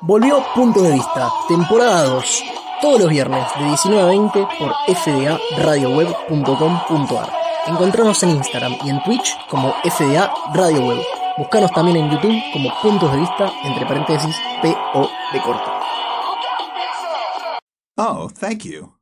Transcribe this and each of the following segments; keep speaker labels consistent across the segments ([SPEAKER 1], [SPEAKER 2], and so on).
[SPEAKER 1] Volvió Punto de Vista, temporada 2, todos los viernes de 19 a 20 por fdaradioweb.com.ar. Encontrarnos en Instagram y en Twitch como FDA Radio Web. Buscanos también en YouTube como Puntos de Vista, entre paréntesis, P-O de corto.
[SPEAKER 2] Oh, thank you.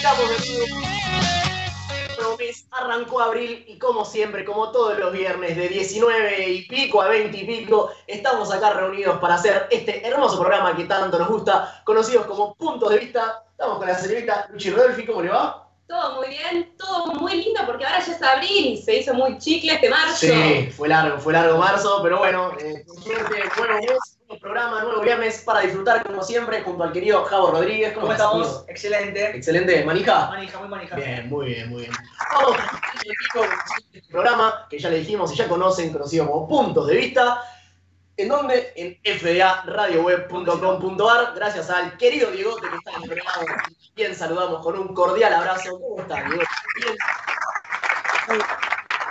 [SPEAKER 3] Estamos de mes, Arrancó abril y como siempre, como todos los viernes de 19 y pico a 20 y pico, estamos acá reunidos para hacer este hermoso programa que tanto nos gusta, conocidos como Puntos de Vista. Estamos con la señorita Luchi Rodolfi, ¿cómo le va?
[SPEAKER 4] Todo muy bien, todo muy lindo porque ahora ya es abril y se hizo muy chicle este marzo.
[SPEAKER 3] Sí, fue largo, fue largo marzo, pero bueno, eh, nuevo mes, nuevo programa, nuevo viernes para disfrutar como siempre junto al querido Javo Rodríguez. ¿Cómo,
[SPEAKER 5] ¿Cómo estamos? Excelente.
[SPEAKER 3] Excelente, manija.
[SPEAKER 5] Manija, muy manija.
[SPEAKER 3] Bien, muy bien, muy bien. Vamos con este programa que ya le dijimos y ya conocen, conocido como Puntos de Vista, en donde en fdaradioweb.com.ar, gracias al querido Diegote que está en el programa, quien saludamos con un cordial abrazo. ¿Cómo estás, Diego? Bien.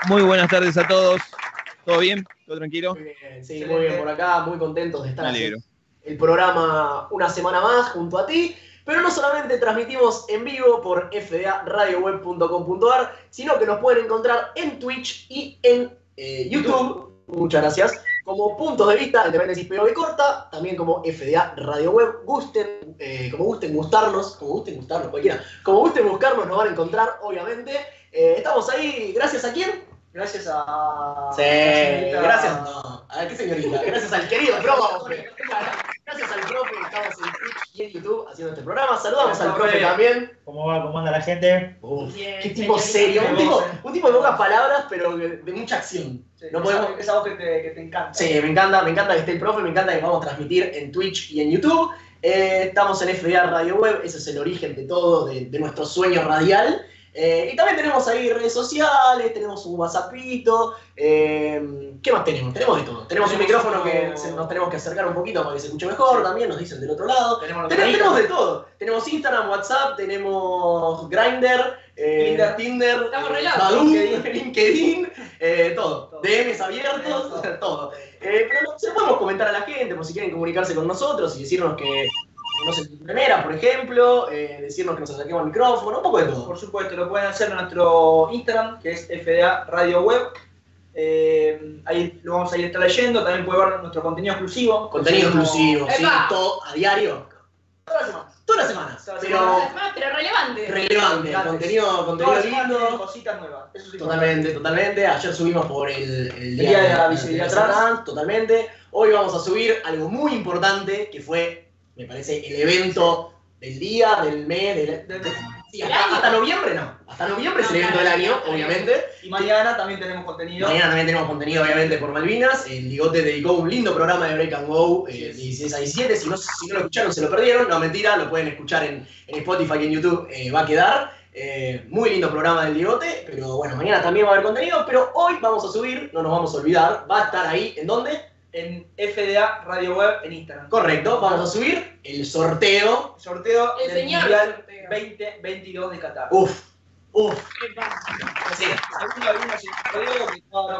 [SPEAKER 6] Muy buenas tardes a todos. ¿Todo bien? ¿Todo tranquilo?
[SPEAKER 3] Muy bien, sí, muy bien por acá, muy contentos de estar
[SPEAKER 6] alegro.
[SPEAKER 3] el programa una semana más junto a ti. Pero no solamente transmitimos en vivo por fdaradioweb.com.ar, sino que nos pueden encontrar en Twitch y en eh, YouTube. Muchas gracias. Como puntos de vista, entre paréntesis POV corta, también como FDA Radio Web. Gusten, eh, como gusten gustarnos, como gusten gustarnos, cualquiera. Como gusten buscarnos, nos van a encontrar, obviamente. Eh, estamos ahí, gracias a quién?
[SPEAKER 5] Gracias a.
[SPEAKER 3] Sí, gracias. No, ¿a qué señorita? Gracias al querido profe. Gracias al profe, estamos en Twitch y en YouTube haciendo este programa. Saludamos al profe también.
[SPEAKER 7] ¿Cómo va? ¿Cómo anda la gente?
[SPEAKER 3] Uf,
[SPEAKER 4] Bien,
[SPEAKER 3] qué tipo serio. Un tipo, un tipo de pocas palabras, pero de, mucha acción.
[SPEAKER 5] Sí,
[SPEAKER 3] No
[SPEAKER 5] esa-
[SPEAKER 3] podemos-
[SPEAKER 5] Esa voz que te, que te encanta.
[SPEAKER 3] Sí, me encanta, me encanta que esté el profe, me encanta que vamos a transmitir en Twitch y en YouTube. Eh, estamos en FDA Radio Web, ese es el origen de todo, de, de nuestro sueño radial. Eh, y también tenemos ahí redes sociales, tenemos un WhatsAppito. eh, ¿Qué más tenemos? Tenemos de todo. Tenemos un micrófono que se- nos tenemos que acercar un poquito para que se escuche mejor, también nos dicen del otro lado.
[SPEAKER 5] Tenemos
[SPEAKER 3] de todo. Tenemos Instagram, WhatsApp, tenemos Grindr, eh,
[SPEAKER 5] Tinder.
[SPEAKER 3] Tinder. Badoo,
[SPEAKER 5] LinkedIn.
[SPEAKER 3] Todo.
[SPEAKER 5] Todo.
[SPEAKER 3] DMs abiertos,
[SPEAKER 5] Todo.
[SPEAKER 3] todo. Pero no, se podemos comentar a la gente por si quieren comunicarse con nosotros y decirnos que no se primera, por ejemplo, eh, decirnos que nos acerquemos al micrófono, un poco de todo.
[SPEAKER 5] Por supuesto, lo pueden hacer en nuestro Instagram, que es FDA Radio Web. Eh, ahí lo vamos a ir estar leyendo. También pueden ver nuestro contenido exclusivo.
[SPEAKER 3] Contenido exclusivo, sí,
[SPEAKER 4] ¡Epa!
[SPEAKER 3] todo a diario. Todas las semanas. Todas las semanas.
[SPEAKER 5] Todas las
[SPEAKER 3] Pero
[SPEAKER 5] semanas.
[SPEAKER 4] Pero relevante.
[SPEAKER 3] relevante, contenido,
[SPEAKER 5] Todas
[SPEAKER 3] lindo.
[SPEAKER 5] cositas nuevas. Eso sí.
[SPEAKER 3] Totalmente, totalmente. Ayer subimos por el, el
[SPEAKER 5] Día de la Visibilidad Trans.
[SPEAKER 3] Totalmente. Hoy vamos a subir algo muy importante que fue, me parece, el evento del día, del mes, del.
[SPEAKER 5] De- de-
[SPEAKER 3] Sí, hasta, hasta noviembre no. Hasta noviembre es el evento del año, obviamente.
[SPEAKER 5] Y mañana también tenemos contenido.
[SPEAKER 3] Mañana también tenemos contenido, obviamente, por Malvinas. El Ligote dedicó un lindo programa de Break and Go, eh, de 16 a 17. Si no, si no lo escucharon, se lo perdieron. No, mentira, lo pueden escuchar en, en Spotify y en YouTube. eh, va a quedar. Eh, muy lindo programa del Ligote. Pero bueno, mañana también va a haber contenido. Pero hoy vamos a subir, no nos vamos a olvidar. Va a estar ahí. ¿En dónde?
[SPEAKER 5] En FDA Radio Web en Instagram.
[SPEAKER 3] Correcto, vamos a subir el sorteo.
[SPEAKER 5] Sorteo
[SPEAKER 4] El
[SPEAKER 5] del
[SPEAKER 4] señor
[SPEAKER 5] Mundial
[SPEAKER 4] sorteo.
[SPEAKER 5] 2022 de Qatar.
[SPEAKER 3] Uf, uf.
[SPEAKER 5] Sí, no,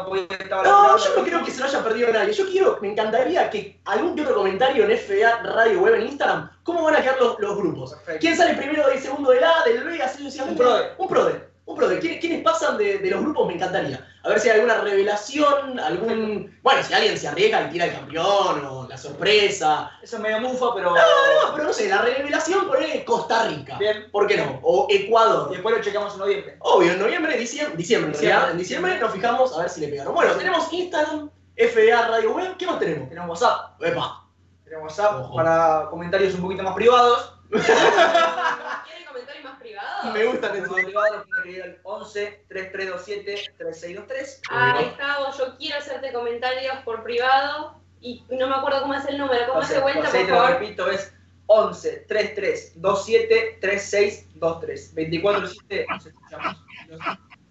[SPEAKER 5] no
[SPEAKER 3] yo no creo que se lo haya perdido nadie. Yo quiero, me encantaría que algún que otro comentario en FA Radio Web en Instagram, ¿cómo van a quedar los, los grupos?
[SPEAKER 5] Perfecto.
[SPEAKER 3] ¿Quién sale primero del segundo del A, del B, así?
[SPEAKER 5] Un prode.
[SPEAKER 3] Un prode. Un prode. ¿Quiénes, quiénes pasan de, de los grupos? Me encantaría. A ver si hay alguna revelación, algún. Bueno, si alguien se arriesga y tira el campeón, o la sorpresa.
[SPEAKER 5] Eso es medio mufa, pero.
[SPEAKER 3] No, pero no sé, la revelación por Costa Rica.
[SPEAKER 5] Bien.
[SPEAKER 3] ¿Por qué no? O
[SPEAKER 5] Y
[SPEAKER 3] Ecuador.
[SPEAKER 5] después lo chequeamos en noviembre.
[SPEAKER 3] Obvio, en noviembre, diciembre, diciembre, en
[SPEAKER 5] Diciembre.
[SPEAKER 3] realidad, en diciembre nos fijamos a ver si le pegaron. Bueno, tenemos Instagram, FDA Radio Web, ¿qué más tenemos?
[SPEAKER 5] Tenemos WhatsApp.
[SPEAKER 3] Epa.
[SPEAKER 5] Tenemos WhatsApp
[SPEAKER 3] Ojo.
[SPEAKER 5] para comentarios un poquito más privados.
[SPEAKER 4] ¿Quieren comentarios más privados? privado.
[SPEAKER 3] Me gusta
[SPEAKER 5] Por
[SPEAKER 3] atención.
[SPEAKER 5] privado nos pueden al 11 3327 3623.
[SPEAKER 4] Ahí está, vos, yo quiero hacerte comentarios por privado y no me acuerdo cómo es el número, ¿cómo se vuelta, por
[SPEAKER 5] te lo
[SPEAKER 4] favor?
[SPEAKER 5] repito, es 11 33 27 36 23. 24 7 nos escuchamos. Los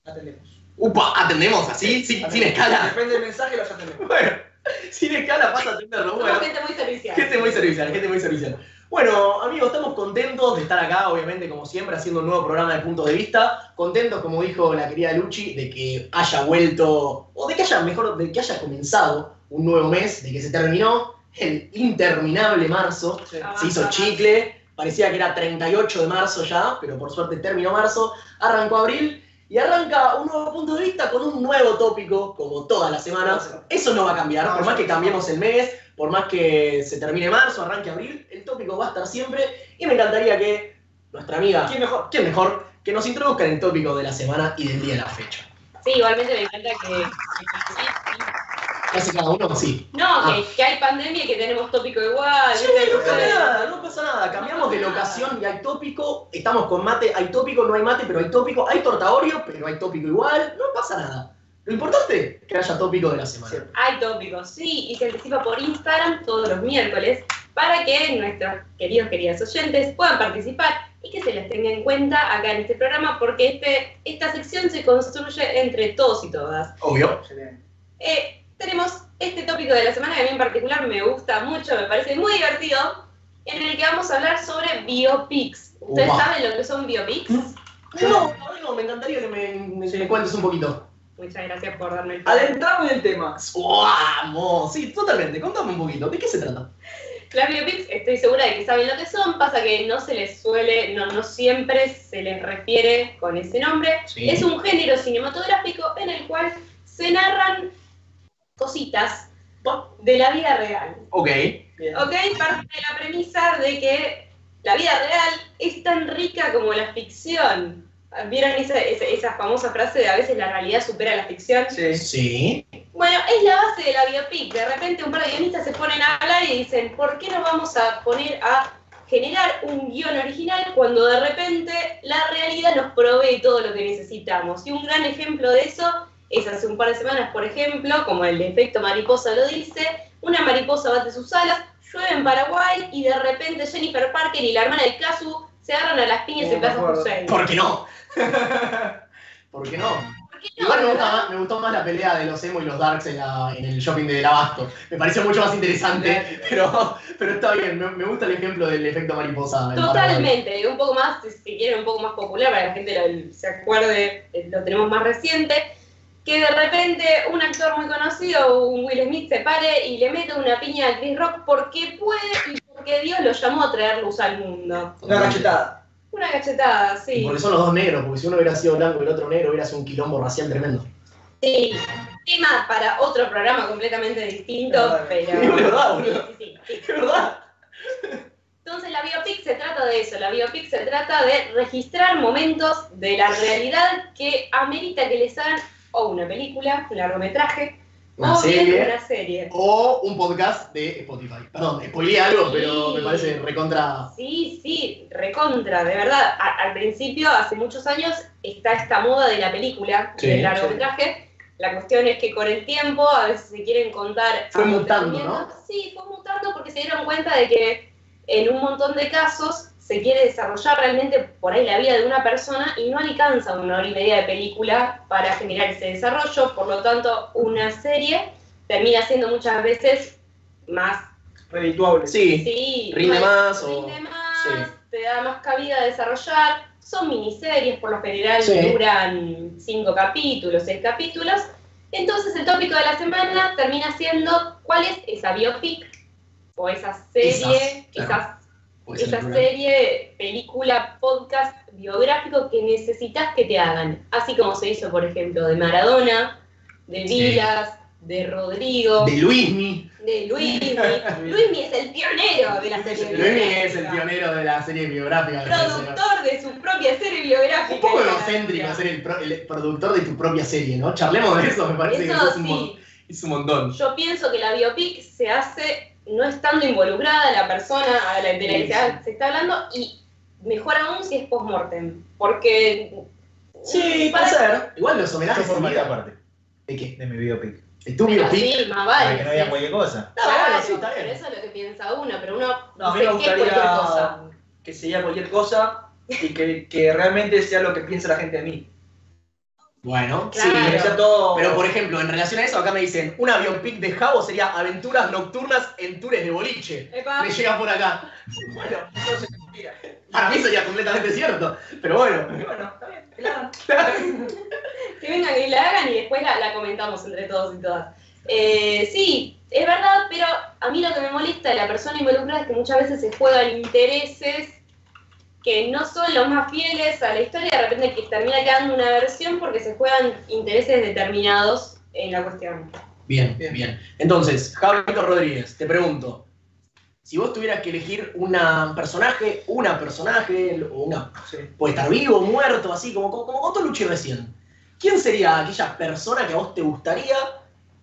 [SPEAKER 5] atendemos.
[SPEAKER 3] Upa, ¿atendemos así? ¿Sin, escala?
[SPEAKER 5] Depende del mensaje, los atendemos.
[SPEAKER 3] Bueno, sin escala pasa a atenderlo.
[SPEAKER 4] Somos
[SPEAKER 3] Bueno,
[SPEAKER 4] gente muy servicial.
[SPEAKER 3] gente muy servicial, gente muy servicial. Bueno, amigos, estamos contentos de estar acá, obviamente, como siempre, haciendo un nuevo programa de puntos de vista. Contentos, como dijo la querida Luchi, de que haya vuelto, o de que haya, mejor, de que haya comenzado un nuevo mes, de que se terminó el interminable marzo.
[SPEAKER 5] Sí.
[SPEAKER 3] Se hizo chicle, parecía que era 38 de marzo ya, pero por suerte terminó marzo, arrancó abril y arranca un nuevo punto de vista con un nuevo tópico, como todas las semanas. Eso no va a cambiar, por más que cambiemos el mes, por más que se termine marzo, arranque abril, el tópico va a estar siempre y me encantaría que nuestra amiga,
[SPEAKER 5] ¿Quién mejor?
[SPEAKER 3] ¿quién mejor? Que nos introduzca en el tópico de la semana y del día de la fecha.
[SPEAKER 4] Sí, igualmente me encanta que... que-
[SPEAKER 3] ¿Qué hace cada uno? Sí.
[SPEAKER 4] No,
[SPEAKER 3] Ah.
[SPEAKER 4] que, que hay pandemia y que tenemos tópico igual.
[SPEAKER 3] Sí, no pasa nada, no pasa nada. Cambiamos de locación y hay tópico. Estamos con mate, hay tópico, no hay mate, pero hay tópico. Hay torta Oreo, pero hay tópico igual. No pasa nada. Lo importante es que haya tópico de la semana.
[SPEAKER 5] Sí.
[SPEAKER 4] Hay tópicos, sí, y se anticipa por Instagram todos los miércoles para que nuestros queridos, queridas oyentes puedan participar y que se les tenga en cuenta acá en este programa porque este, esta sección se construye entre todos y todas.
[SPEAKER 3] Obvio.
[SPEAKER 4] Eh, tenemos este tópico de la semana que a mí en particular me gusta mucho, me parece muy divertido, en el que vamos a hablar sobre biopics. ¿Ustedes saben lo que son biopics?
[SPEAKER 3] No, no, no, me encantaría que me, me-
[SPEAKER 5] Sí.
[SPEAKER 3] me cuentes un poquito.
[SPEAKER 4] Muchas gracias por darme el
[SPEAKER 5] Adentramos en el tema.
[SPEAKER 3] ¡Vamos! Sí, totalmente. Contame un poquito. ¿De qué se trata?
[SPEAKER 4] Las biopics estoy segura de que saben lo que son, pasa que no se les suele, no, no siempre se les refiere con ese nombre.
[SPEAKER 3] Sí.
[SPEAKER 4] Es un género cinematográfico en el cual se narran cositas de la vida real.
[SPEAKER 3] Ok.
[SPEAKER 5] Bien.
[SPEAKER 4] ¿Ok? Parte de la premisa de que la vida real es tan rica como la ficción. ¿Vieron esa, esa, esa famosa frase de a veces la realidad supera la ficción?
[SPEAKER 5] Sí.
[SPEAKER 3] Sí.
[SPEAKER 4] Bueno, es la base de la biopic. De repente un par de guionistas se ponen a hablar y dicen, ¿por qué no vamos a poner a generar un guion original cuando de repente la realidad nos provee todo lo que necesitamos? Y un gran ejemplo de eso es hace un par de semanas, por ejemplo, como el efecto mariposa lo dice, una mariposa bate sus alas, llueve en Paraguay y de repente Jennifer Parker y la hermana de Casu se agarran a las piñas
[SPEAKER 5] Oh,
[SPEAKER 4] en Plaza. Hussein.
[SPEAKER 3] ¿Por qué no? ¿Por qué no?
[SPEAKER 4] ¿Por qué no,
[SPEAKER 3] Igual me, gusta más, me gustó más la pelea de los emo y los darks en, la- en el shopping de Abasto. Me pareció mucho más interesante, pero, pero está bien. Me, me gusta el ejemplo del efecto mariposa.
[SPEAKER 4] Totalmente, un poco más, si- si quieren, un poco más popular para que la gente lo- se acuerde, eh, lo tenemos más reciente, que de repente un actor muy conocido, un Will Smith, se pare y le mete una piña a Chris Rock porque puede y porque Dios lo llamó a traer luz al mundo.
[SPEAKER 5] Una cachetada.
[SPEAKER 4] Una cachetada,
[SPEAKER 3] Y
[SPEAKER 4] sí.
[SPEAKER 3] porque son los dos negros, porque si uno hubiera sido blanco y el otro negro hubiera sido un quilombo racial tremendo.
[SPEAKER 4] Sí. Tema para otro programa completamente distinto, pero...
[SPEAKER 3] Es verdad, boludo.
[SPEAKER 4] Sí, sí, sí.
[SPEAKER 3] Es verdad.
[SPEAKER 4] Entonces la biopic se trata de eso, la biopic se trata de registrar momentos de la realidad que amerita que les hagan o una película, un largometraje,
[SPEAKER 3] Una
[SPEAKER 4] o
[SPEAKER 3] serie.
[SPEAKER 4] una serie.
[SPEAKER 3] O un podcast de Spotify. Perdón, spoileé algo, pero me parece recontra.
[SPEAKER 4] Sí, sí, recontra, de verdad. A- al principio, hace muchos años, está esta moda de la película,
[SPEAKER 3] Sí,
[SPEAKER 4] del largometraje. La cuestión es que con el tiempo a veces se quieren contar...
[SPEAKER 3] Fue mutando,
[SPEAKER 4] acontecimientos. Sí, fue mutando porque se dieron cuenta de que en un montón de casos se quiere desarrollar realmente por ahí la vida de una persona y no alcanza una hora y media de película para generar ese desarrollo, por lo tanto una serie termina siendo muchas veces más,
[SPEAKER 5] Redituable.
[SPEAKER 3] Sí.
[SPEAKER 4] sí,
[SPEAKER 3] Rinde más o-
[SPEAKER 4] rinde más,
[SPEAKER 3] sí.
[SPEAKER 4] te da más cabida a desarrollar, son miniseries, por lo general
[SPEAKER 3] Sí.
[SPEAKER 4] duran cinco capítulos, seis capítulos, entonces el tópico de la semana termina siendo cuál es esa biopic o esa serie,
[SPEAKER 3] Esas, claro.
[SPEAKER 4] esas
[SPEAKER 3] Puede ser
[SPEAKER 4] esa serie, película, podcast biográfico que necesitas que te hagan. Así como se hizo, por ejemplo, de Maradona, de
[SPEAKER 3] Sí.
[SPEAKER 4] Vilas, de Rodrigo,
[SPEAKER 3] De Luismi.
[SPEAKER 4] de Luismi. Luismi es el pionero de la serie
[SPEAKER 3] Luismi es el
[SPEAKER 4] biográfica.
[SPEAKER 3] pionero de la serie biográfica.
[SPEAKER 4] Productor de su propia serie biográfica.
[SPEAKER 3] Un poco egocéntrico ser el, pro- el productor de tu propia serie, ¿no? Charlemos de eso, me parece que
[SPEAKER 4] Eso
[SPEAKER 3] es un, mon-
[SPEAKER 4] sí,
[SPEAKER 3] es un montón.
[SPEAKER 4] yo pienso que la biopic se hace no estando involucrada la persona a la- de la que
[SPEAKER 3] Sí,
[SPEAKER 4] se, se está hablando y mejor aún si es post-mortem. Porque.
[SPEAKER 3] Sí,
[SPEAKER 4] para-
[SPEAKER 3] puede ser. Igual los homenajes en
[SPEAKER 2] formaría
[SPEAKER 3] vida.
[SPEAKER 2] parte
[SPEAKER 3] ¿De qué?
[SPEAKER 2] de mi biopic.
[SPEAKER 3] ¿De tu
[SPEAKER 4] Pero
[SPEAKER 3] biopic?
[SPEAKER 4] sí, más
[SPEAKER 2] Para
[SPEAKER 4] vale.
[SPEAKER 2] que no haya
[SPEAKER 4] sí.
[SPEAKER 2] cualquier cosa.
[SPEAKER 3] No,
[SPEAKER 4] Claro,
[SPEAKER 3] bueno, sí, está
[SPEAKER 4] pero
[SPEAKER 3] bien.
[SPEAKER 4] eso es lo que piensa uno, pero uno
[SPEAKER 5] No, a mí me
[SPEAKER 4] dice, ¿qué es cualquier cosa?
[SPEAKER 5] gustaría que sea cualquier cosa y que, que realmente sea lo que piensa la gente de mí.
[SPEAKER 3] Bueno,
[SPEAKER 4] Claro.
[SPEAKER 3] sí.
[SPEAKER 5] Todo.
[SPEAKER 3] Pero por ejemplo, en relación a eso, acá me dicen, una biopic de Javo sería aventuras nocturnas en tours de boliche.
[SPEAKER 4] Epa,
[SPEAKER 3] Me llega por acá.
[SPEAKER 5] Bueno, eso se mentira.
[SPEAKER 3] Para mí sería completamente cierto. Pero bueno.
[SPEAKER 5] Bueno, está bien, hagan.
[SPEAKER 4] que vengan y la hagan y después la, la comentamos entre todos y todas. Eh, sí, es verdad, pero a mí lo que me molesta de la persona involucrada es que muchas veces se juegan intereses que no son los más fieles a la historia y de repente que termina quedando una versión porque se juegan intereses determinados en la cuestión.
[SPEAKER 3] Bien, bien, bien. Entonces, Javito Rodríguez, te pregunto. Si vos tuvieras que elegir una personaje, una personaje, o una.
[SPEAKER 5] Sí.
[SPEAKER 3] Puede estar vivo, o muerto, así, como, como, como recién. ¿Quién sería aquella persona que a vos te gustaría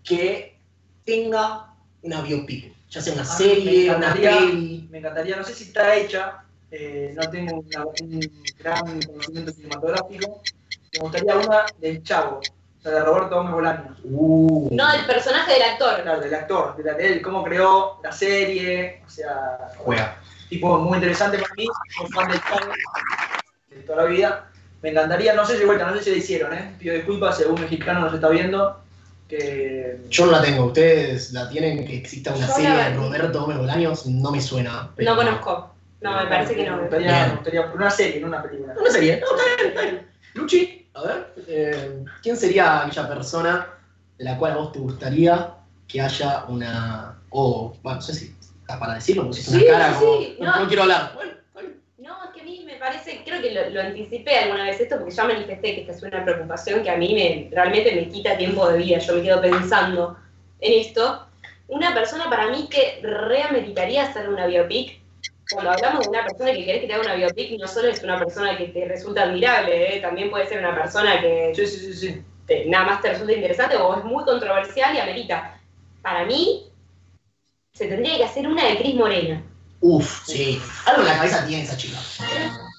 [SPEAKER 3] que tenga una biopic? Ya sea una
[SPEAKER 5] Ah,
[SPEAKER 3] serie, una peli.
[SPEAKER 5] Me encantaría, no sé si está hecha, eh, no tengo una- un gran conocimiento cinematográfico. Me gustaría una del Chavo, o sea, de Roberto Gómez Bolaños.
[SPEAKER 3] Uh.
[SPEAKER 4] No del personaje del actor.
[SPEAKER 5] Claro, del actor, de, la, de él, cómo creó la serie, o sea,
[SPEAKER 3] Juega.
[SPEAKER 5] tipo muy interesante para mí, soy fan del Chavo de toda la vida. Me encantaría, no sé si vuelta, no sé si le hicieron, ¿eh? Pido disculpas, según mexicano nos está viendo, que...
[SPEAKER 3] Yo no la tengo. ¿Ustedes la tienen que exista una
[SPEAKER 4] Yo
[SPEAKER 3] serie de Roberto Gómez Bolaños? No me suena. pero-
[SPEAKER 4] No conozco. No, me parece que
[SPEAKER 5] Me
[SPEAKER 4] no.
[SPEAKER 5] gustaría una serie, no una película.
[SPEAKER 3] Una serie. No, está bien, está bien. Luchi, a ver, eh, ¿quién sería aquella persona de la cual a vos te gustaría que haya una. O, bueno, no sé si estás para decirlo, pusiste
[SPEAKER 4] Sí,
[SPEAKER 3] una cara
[SPEAKER 4] sí,
[SPEAKER 3] como.
[SPEAKER 4] sí,
[SPEAKER 3] no, quiero hablar. Bueno, está.
[SPEAKER 4] No, es que a mí me parece, creo que lo, lo anticipé alguna vez esto, porque ya manifesté que esta es una preocupación que a mí me, realmente me quita tiempo de vida. Yo me quedo pensando en esto. Una persona para mí que reameritaría hacer una biopic. Cuando hablamos de una persona que querés que te haga una biopic, no solo es una persona que te resulta admirable, ¿eh? también puede ser una persona que
[SPEAKER 5] Sí, sí, sí, sí.
[SPEAKER 4] te- nada más te resulta interesante o es muy controversial y amerita. Para mí, se tendría que hacer una de Cris Morena.
[SPEAKER 3] Uf, sí. Algo en la cabeza tiene esa chica.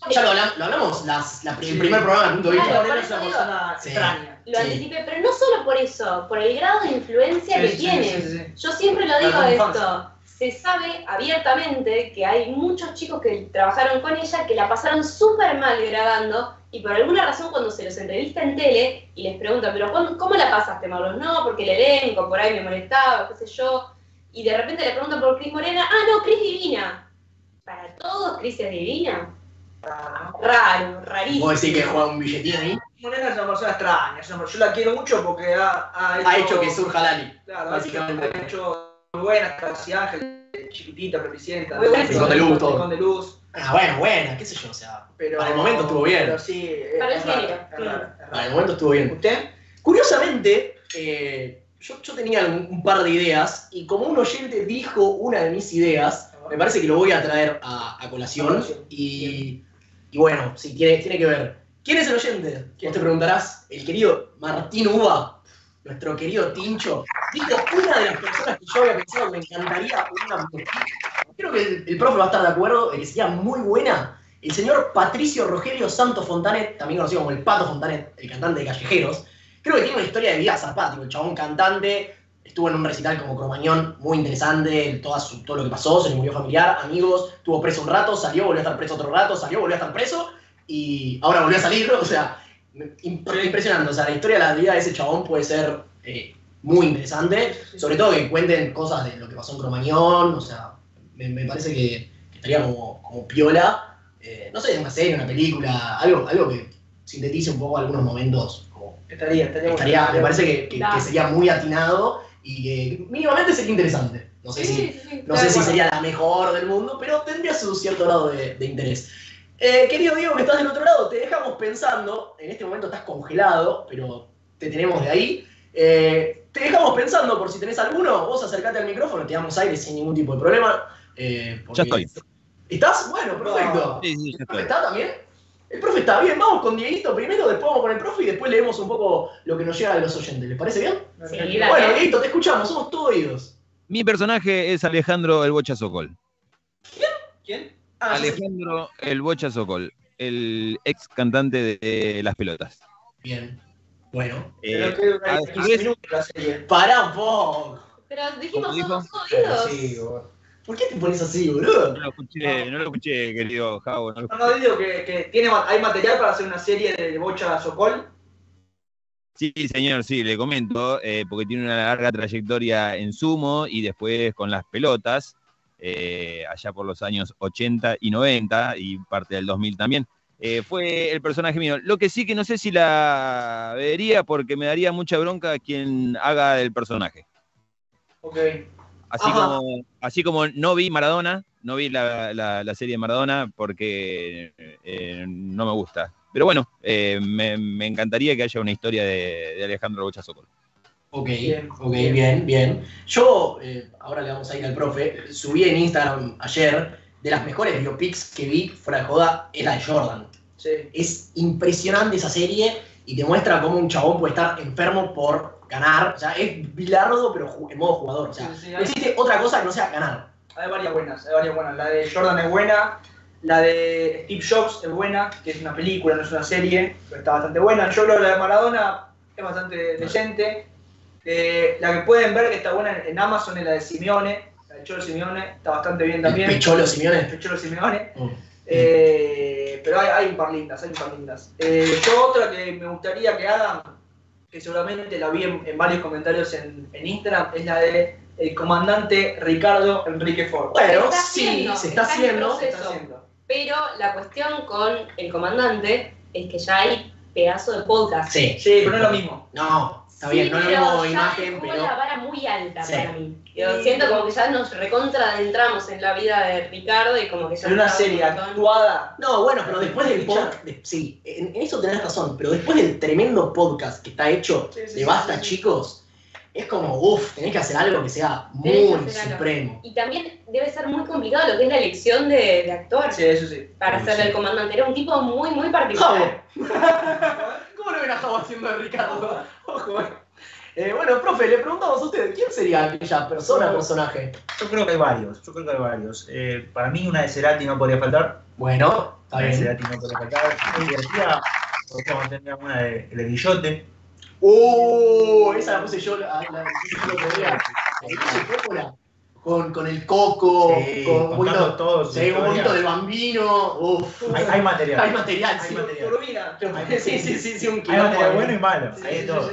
[SPEAKER 3] Ya lo, habla- lo hablamos las, la, el primer programa de punto de vista.
[SPEAKER 4] Por
[SPEAKER 5] es una persona
[SPEAKER 3] Sí.
[SPEAKER 5] extraña.
[SPEAKER 4] Lo
[SPEAKER 3] Sí.
[SPEAKER 4] anticipé, pero no solo por eso, por el grado de influencia
[SPEAKER 5] Sí,
[SPEAKER 4] que tiene.
[SPEAKER 5] sí, sí, sí.
[SPEAKER 4] Yo siempre lo digo
[SPEAKER 5] de
[SPEAKER 4] esto. Se sabe abiertamente que hay muchos chicos que trabajaron con ella que la pasaron súper mal grabando y por alguna razón cuando se los entrevista en tele y les preguntan, pero ¿cómo, cómo la pasaste, Marlos? No, porque el elenco por ahí me molestaba, qué sé yo. Y de repente le preguntan por Cris Morena, ah, no, Cris Divina. Para todos, Cris es divina.
[SPEAKER 5] Ah,
[SPEAKER 4] Raro, rarísimo.
[SPEAKER 3] Vos decís que juega un billetín ahí.
[SPEAKER 5] Morena es una persona extraña. es una- yo la quiero mucho porque ha, ha hecho,
[SPEAKER 3] Ha hecho que surja Lali.
[SPEAKER 5] Claro,
[SPEAKER 3] básicamente.
[SPEAKER 5] ha hecho muy buenas, casi Ángel, chiquitita, floricienta.
[SPEAKER 4] Muy buena,
[SPEAKER 3] Rincón de Luz, todo.
[SPEAKER 5] Rincón de luz.
[SPEAKER 3] Ah, bueno, buena, qué sé yo, o sea.
[SPEAKER 5] Pero,
[SPEAKER 3] Para el momento estuvo bien.
[SPEAKER 5] Pero sí, es,
[SPEAKER 4] Para el
[SPEAKER 5] es raro,
[SPEAKER 4] género,
[SPEAKER 5] es raro, es
[SPEAKER 3] Para
[SPEAKER 5] raro.
[SPEAKER 3] el momento estuvo bien.
[SPEAKER 5] ¿Usted?
[SPEAKER 3] Curiosamente, eh, yo, yo tenía un, un par de ideas y como un oyente dijo una de mis ideas, me parece que lo voy a traer a, a colación.
[SPEAKER 5] A colación.
[SPEAKER 3] Y, y bueno, sí, tiene, tiene que ver. ¿Quién es el oyente? Vos te preguntarás. El querido Martín Uva, nuestro querido Tincho, dijo una de las personas que yo había pensado que me encantaría una Creo que el, el profe va a estar de acuerdo que sería muy buena. El señor Patricio Rogelio Santos Fontanet, también conocido como el Pato Fontanet, el cantante de Callejeros, creo que tiene una historia de vida zapático. El chabón cantante, estuvo en un recital como Cromañón, muy interesante, toda todo lo que pasó, se le murió familiar, amigos, estuvo preso un rato, salió, volvió a estar preso otro rato, salió, volvió a estar preso, y ahora volvió a salir, o sea, impresionante. O sea, la historia de la vida de ese chabón puede ser eh, muy interesante, sobre todo que cuenten cosas de lo que pasó en Cromañón, o sea, me, me parece que, que estaría como, como piola, eh, no sé, una serie, una película, algo, algo que sintetice un poco algunos momentos como
[SPEAKER 5] Estaría, estaría,
[SPEAKER 3] Estaría, me parece que, que- que sería muy atinado y que mínimamente sería interesante. No sé, si,
[SPEAKER 4] sí, sí,
[SPEAKER 3] no sé si sería la mejor del mundo, pero tendría su cierto grado de, de interés. Eh, querido Diego, que estás del otro lado, te dejamos pensando. En este momento estás congelado, pero te tenemos de ahí. Eh, te dejamos pensando por si tenés alguno. Vos acercate al micrófono, te damos aire sin ningún tipo de problema. eh, porque-
[SPEAKER 6] Ya estoy.
[SPEAKER 3] ¿Estás? Bueno, perfecto.
[SPEAKER 6] Sí, sí, ya
[SPEAKER 3] ¿El profe
[SPEAKER 6] estoy.
[SPEAKER 3] está también? El profe está bien, vamos con Dieguito primero, después vamos con el profe y después leemos un poco lo que nos llega de los oyentes. ¿Les parece bien?
[SPEAKER 4] Sí.
[SPEAKER 3] Bueno, Dieguito, te escuchamos, somos todos oídos.
[SPEAKER 6] Mi personaje es Alejandro el Bocha Sokol.
[SPEAKER 5] ¿Quién? Ah, sí.
[SPEAKER 6] Alejandro El Bocha Sokol, el ex cantante de, de Las Pelotas.
[SPEAKER 3] Bien. Bueno.
[SPEAKER 5] Pero
[SPEAKER 6] Eh,
[SPEAKER 5] que dura
[SPEAKER 6] a
[SPEAKER 5] 15
[SPEAKER 6] su vez-
[SPEAKER 5] minutos la serie.
[SPEAKER 3] Para un poco.
[SPEAKER 4] Pero dijimos
[SPEAKER 6] ¿Cómo
[SPEAKER 4] somos
[SPEAKER 3] Pero
[SPEAKER 4] jodidos.
[SPEAKER 3] sí. ¿Por qué te pones así, boludo?
[SPEAKER 6] no lo escuché, no lo escuché, querido Javo. no lo
[SPEAKER 5] No, no, digo que, que tiene, hay material para hacer una serie de Bocha Sokol.
[SPEAKER 6] Sí, señor, sí, le comento, eh, porque tiene una larga trayectoria en sumo y después con las pelotas, eh, allá por los años 80 y 90 y parte del 2000 también. Eh, fue el personaje mío. Lo que sí que no sé si la vería porque me daría mucha bronca quien haga el personaje.
[SPEAKER 5] Ok.
[SPEAKER 6] Así
[SPEAKER 3] Ajá.
[SPEAKER 6] como, así como no vi Maradona, no vi la, la- la serie de Maradona porque eh, no me gusta. Pero bueno, eh, me, me encantaría que haya una historia de, de Alejandro Bocha Sokol.
[SPEAKER 3] Ok,
[SPEAKER 5] Bien,
[SPEAKER 3] ok,
[SPEAKER 5] bien.
[SPEAKER 3] bien, bien. Yo, eh, ahora le vamos a ir al profe, subí en Instagram ayer de las mejores biopics que vi fuera de joda, es la de Jordan.
[SPEAKER 5] Sí.
[SPEAKER 3] Es impresionante esa serie y te muestra cómo un chabón puede estar enfermo por ganar. O sea, es bilardo, pero en modo jugador. O sea,
[SPEAKER 5] Sí, sí,
[SPEAKER 3] no existe otra cosa que no sea ganar.
[SPEAKER 5] Hay varias buenas, hay varias buenas. La de Jordan es buena, la de Steve Jobs es buena, que es una película, no es una serie, pero está bastante buena. Yo creo que la de Maradona es bastante decente. Eh, la que pueden ver que está buena en, en Amazon es la de Simeone, la de Cholo Simeone, está bastante bien también.
[SPEAKER 3] El Pecholo Simeone.
[SPEAKER 5] El Cholo Simeone.
[SPEAKER 3] Mm.
[SPEAKER 5] Eh, pero hay, hay un par lindas, hay un par lindas. Eh, yo otra que me gustaría que hagan, que seguramente la vi en, en varios comentarios en, en Instagram, es la de el comandante Ricardo Enrique Ford.
[SPEAKER 3] Bueno,
[SPEAKER 4] está
[SPEAKER 3] sí,
[SPEAKER 4] haciendo,
[SPEAKER 3] se está
[SPEAKER 4] está en
[SPEAKER 3] haciendo.
[SPEAKER 4] proceso.
[SPEAKER 5] ¿Qué está haciendo?
[SPEAKER 4] Pero la cuestión con el comandante es que ya hay pedazo de podcast.
[SPEAKER 3] Sí.
[SPEAKER 5] Sí, pero no es lo mismo.
[SPEAKER 3] No, está
[SPEAKER 4] Sí,
[SPEAKER 3] bien, no
[SPEAKER 4] pero
[SPEAKER 3] lo
[SPEAKER 4] ya
[SPEAKER 3] imagen, pero.
[SPEAKER 4] la vara muy alta
[SPEAKER 3] Sí.
[SPEAKER 4] para mí. Yo
[SPEAKER 5] Sí.
[SPEAKER 4] siento como que ya nos recontra adentramos en la vida de Ricardo y como que ya
[SPEAKER 5] Pero una serie
[SPEAKER 4] un
[SPEAKER 5] actuada.
[SPEAKER 3] No, bueno, pero después del podcast. Sí, en, en eso tenés razón, pero después del tremendo podcast que está hecho
[SPEAKER 5] Sí, sí,
[SPEAKER 3] de Basta,
[SPEAKER 5] sí, sí.
[SPEAKER 3] chicos, es como, uff, tenés que hacer algo que sea
[SPEAKER 4] que
[SPEAKER 3] muy supremo.
[SPEAKER 4] Y también debe ser muy complicado lo que es la elección de, de actor
[SPEAKER 5] Sí, eso sí.
[SPEAKER 4] para ser
[SPEAKER 3] sí.
[SPEAKER 4] el comandante. Era un tipo muy, muy
[SPEAKER 3] Javo.
[SPEAKER 4] particular.
[SPEAKER 3] ¿Cómo lo ven a Javo haciendo de Ricardo? Ojo, eh. Eh, bueno, profe, le preguntamos a usted, ¿quién sería aquella persona o personaje?
[SPEAKER 2] Yo creo que hay varios, yo creo que hay varios. Eh, para mí una de Cerati no podría faltar.
[SPEAKER 3] Bueno, está
[SPEAKER 2] Una de
[SPEAKER 3] bien.
[SPEAKER 2] Cerati no podría faltar. Muy divertida. Podríamos tener una de El Guillote.
[SPEAKER 3] ¡Uh! Esa la puse yo, la, la, la puse yo el otro día. La. Con, con el coco,
[SPEAKER 2] Sí,
[SPEAKER 3] con un poquito,
[SPEAKER 2] todo
[SPEAKER 3] sí, un poquito del bambino. Uf.
[SPEAKER 2] Hay, hay material.
[SPEAKER 3] Hay material,
[SPEAKER 2] Hay
[SPEAKER 3] sí.
[SPEAKER 2] material.
[SPEAKER 5] Turbina.
[SPEAKER 3] Sí, sí, sí, sí, un
[SPEAKER 2] Hay
[SPEAKER 3] quilombo.
[SPEAKER 2] material bueno y malo. Hay de todo.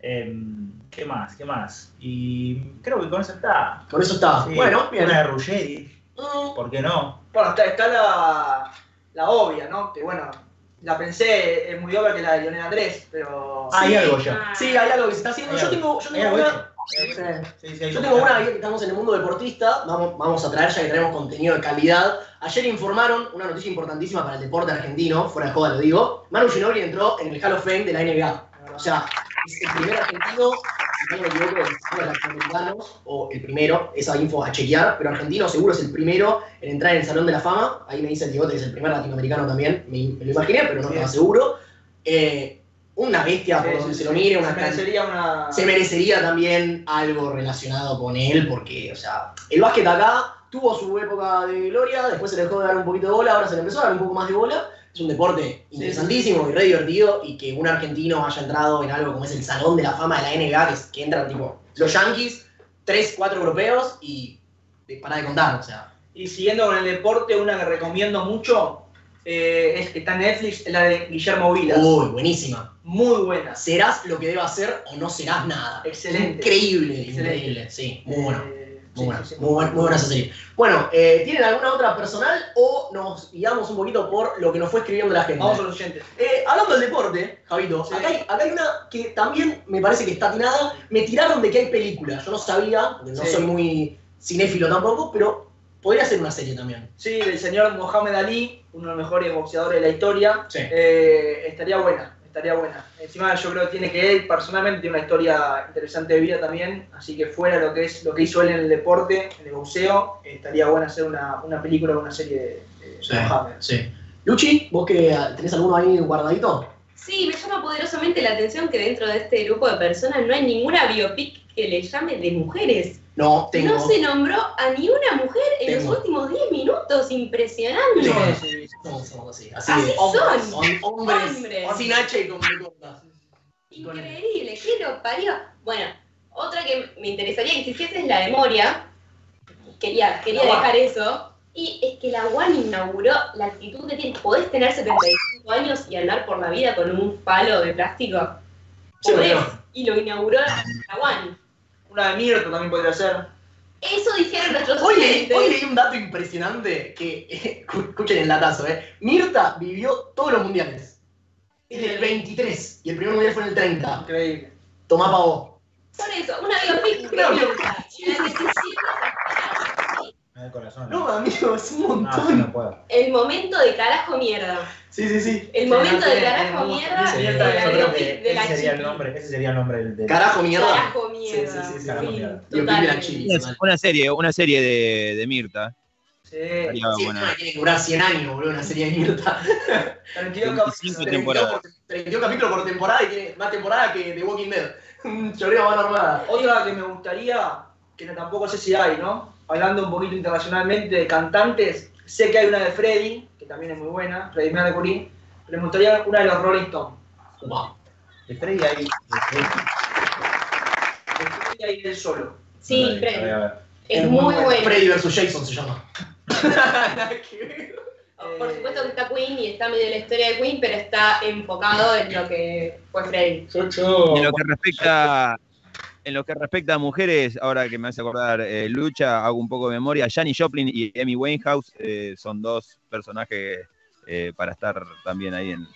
[SPEAKER 2] Em, ¿Qué más? ¿Qué más? Y creo que con eso está.
[SPEAKER 3] Con eso está. Bueno, bien.
[SPEAKER 2] Una de Ruggeri,
[SPEAKER 3] Mm,
[SPEAKER 2] ¿por qué no?
[SPEAKER 5] Bueno, está, está la, la obvia, ¿no? Que bueno, la pensé, es muy obvia que la de Lionel Andrés, pero.
[SPEAKER 2] Ah, hay
[SPEAKER 3] Sí.
[SPEAKER 2] algo ya.
[SPEAKER 4] Ah.
[SPEAKER 3] Sí, hay algo que se está haciendo. Yo tengo, yo tengo una.
[SPEAKER 2] hecho.
[SPEAKER 3] Sí.
[SPEAKER 2] Sí, sí, hay
[SPEAKER 3] Yo tengo una, que estamos en el mundo deportista, vamos, vamos a traer ya que tenemos contenido de calidad. Ayer informaron una noticia importantísima para el deporte argentino, fuera de joda lo digo. Manu Ginobili entró en el Hall of Fame de la NBA. O sea, es el primer argentino, no me equivoco, de los latinoamericanos, o el primero, esa info a chequear, pero argentino seguro es el primero en entrar en el Salón de la Fama. Ahí me dice el Digote que es el primer latinoamericano también, me, me lo imaginé, pero no
[SPEAKER 5] Bien.
[SPEAKER 3] estaba seguro. Eh, una bestia por
[SPEAKER 5] Sí,
[SPEAKER 3] donde
[SPEAKER 5] sí,
[SPEAKER 3] se
[SPEAKER 5] sí.
[SPEAKER 3] lo mire, una
[SPEAKER 5] Se merecería una.
[SPEAKER 3] se merecería también algo relacionado con él, porque, o sea, el básquet acá tuvo su época de gloria, después se le dejó de dar un poquito de bola, ahora se le empezó a dar un poco más de bola. Es un deporte interesantísimo y re divertido, y que un argentino haya entrado en algo como es el Salón de la Fama de la NBA, que, es- que entran tipo los Yankees, tres, cuatro europeos y para de contar, o sea.
[SPEAKER 5] Y siguiendo con el deporte, una que recomiendo mucho eh, es que está en Netflix, la de Guillermo Vilas.
[SPEAKER 3] Uy, buenísima.
[SPEAKER 5] Muy buena.
[SPEAKER 3] Serás lo que debas ser o no serás nada.
[SPEAKER 5] Excelente.
[SPEAKER 3] Increíble,
[SPEAKER 5] Excelente.
[SPEAKER 3] increíble, sí, muy bueno. Muy
[SPEAKER 5] sí,
[SPEAKER 3] buena,
[SPEAKER 5] sí,
[SPEAKER 3] muy, buena, muy buena esa serie. Bueno, eh, ¿tienen alguna otra personal o nos guiamos un poquito por lo que nos fue escribiendo la gente?
[SPEAKER 5] Vamos a los oyentes.
[SPEAKER 3] Eh, hablando del deporte, Javito,
[SPEAKER 5] Sí.
[SPEAKER 3] acá, hay, acá hay una que también me parece que está atinada. Me tiraron de que hay películas. Yo no sabía, porque no
[SPEAKER 5] Sí.
[SPEAKER 3] soy muy cinéfilo tampoco, pero podría ser una serie también.
[SPEAKER 5] Sí, del señor Mohamed Ali, uno de los mejores boxeadores de la historia.
[SPEAKER 3] Sí.
[SPEAKER 5] Eh, estaría buena, estaría buena. Encima yo creo que tiene que él personalmente tiene una historia interesante de vida también, así que fuera lo que es lo que hizo él en el deporte, en el boxeo, eh, estaría buena hacer una, una película o una serie de, de
[SPEAKER 3] Sí.
[SPEAKER 5] Mohamed.
[SPEAKER 3] Sí. Luchi, ¿vos que tenés alguno ahí guardadito?
[SPEAKER 4] Sí, me llama poderosamente la atención que dentro de este grupo de personas no hay ninguna biopic que le llame de mujeres.
[SPEAKER 3] No, tengo.
[SPEAKER 4] No se nombró a ni una mujer en
[SPEAKER 3] Tengo.
[SPEAKER 4] los últimos 10 minutos. Impresionante.
[SPEAKER 3] Sí. Somos, somos así. Así,
[SPEAKER 4] Así
[SPEAKER 3] hombres,
[SPEAKER 4] son.
[SPEAKER 3] hom- hombres,
[SPEAKER 4] Hombres.
[SPEAKER 3] Sin H y con.
[SPEAKER 4] Increíble, ¿qué lo parió? Bueno, otra que me interesaría que existiese es la de Moria. Quería, quería
[SPEAKER 3] La
[SPEAKER 4] dejar eso. Y es que la One inauguró la actitud que tiene. Podés tener 75 años y andar por la vida con un palo de plástico.
[SPEAKER 3] Sí,
[SPEAKER 4] Podés.
[SPEAKER 3] bueno.
[SPEAKER 4] Y lo inauguró la One.
[SPEAKER 5] Una de Mirta también podría ser.
[SPEAKER 4] Eso dijeron nuestros oyentes.
[SPEAKER 3] hoy leí un dato impresionante que, escu- escuchen el datazo, ¿eh? Mirta vivió todos los mundiales. En el 23 y el primer mundial fue en el 30.
[SPEAKER 5] Increíble.
[SPEAKER 3] Tomá pa' vos.
[SPEAKER 4] Por eso, una biopic de
[SPEAKER 7] El corazón.
[SPEAKER 3] No, amigo, es un
[SPEAKER 7] No,
[SPEAKER 3] montón.
[SPEAKER 7] sí, no puedo.
[SPEAKER 4] El momento de carajo mierda.
[SPEAKER 3] Sí, sí, sí.
[SPEAKER 4] El momento de carajo mierda
[SPEAKER 5] mucho-
[SPEAKER 4] de
[SPEAKER 5] Mirta,
[SPEAKER 4] la de la
[SPEAKER 7] ese sería el nombre, ese sería el nombre del. del-
[SPEAKER 3] Carajo mierda.
[SPEAKER 4] Carajo mierda.
[SPEAKER 3] Sí, sí, sí,
[SPEAKER 7] carajo mierda.
[SPEAKER 3] De.
[SPEAKER 6] Una, una serie, una serie de, de Mirta.
[SPEAKER 5] Sí.
[SPEAKER 3] Sí,
[SPEAKER 6] buena.
[SPEAKER 3] tiene que durar 100 años, boludo, una serie de Mirta.
[SPEAKER 5] 32
[SPEAKER 6] 25
[SPEAKER 5] capítulos.
[SPEAKER 6] temporadas.
[SPEAKER 3] por- 32 capítulos por temporada y tiene más temporada que The Walking Dead. Un choreo más armada.
[SPEAKER 5] Otra que me gustaría, que tampoco sé si hay, ¿no? Hablando un poquito internacionalmente de cantantes, sé que hay una de Freddy, que también es muy buena, Freddy Mercury, pero me gustaría una de los Rolling Stones.
[SPEAKER 3] Wow.
[SPEAKER 7] De Freddy hay. de Freddy-
[SPEAKER 5] De Freddy hay él solo.
[SPEAKER 4] Sí,
[SPEAKER 7] a ver,
[SPEAKER 4] Freddy.
[SPEAKER 7] a ver.
[SPEAKER 4] Es muy bueno.
[SPEAKER 3] Freddy vs. Jason se llama.
[SPEAKER 4] Por supuesto que está Queen y está medio la historia de Queen, pero está enfocado en lo que fue Freddy.
[SPEAKER 6] En lo que respecta, en lo que respecta a mujeres, ahora que me hace acordar eh, Lucha, hago un poco de memoria. Janis Joplin y Amy Winehouse eh, son dos personajes eh, para estar también ahí en,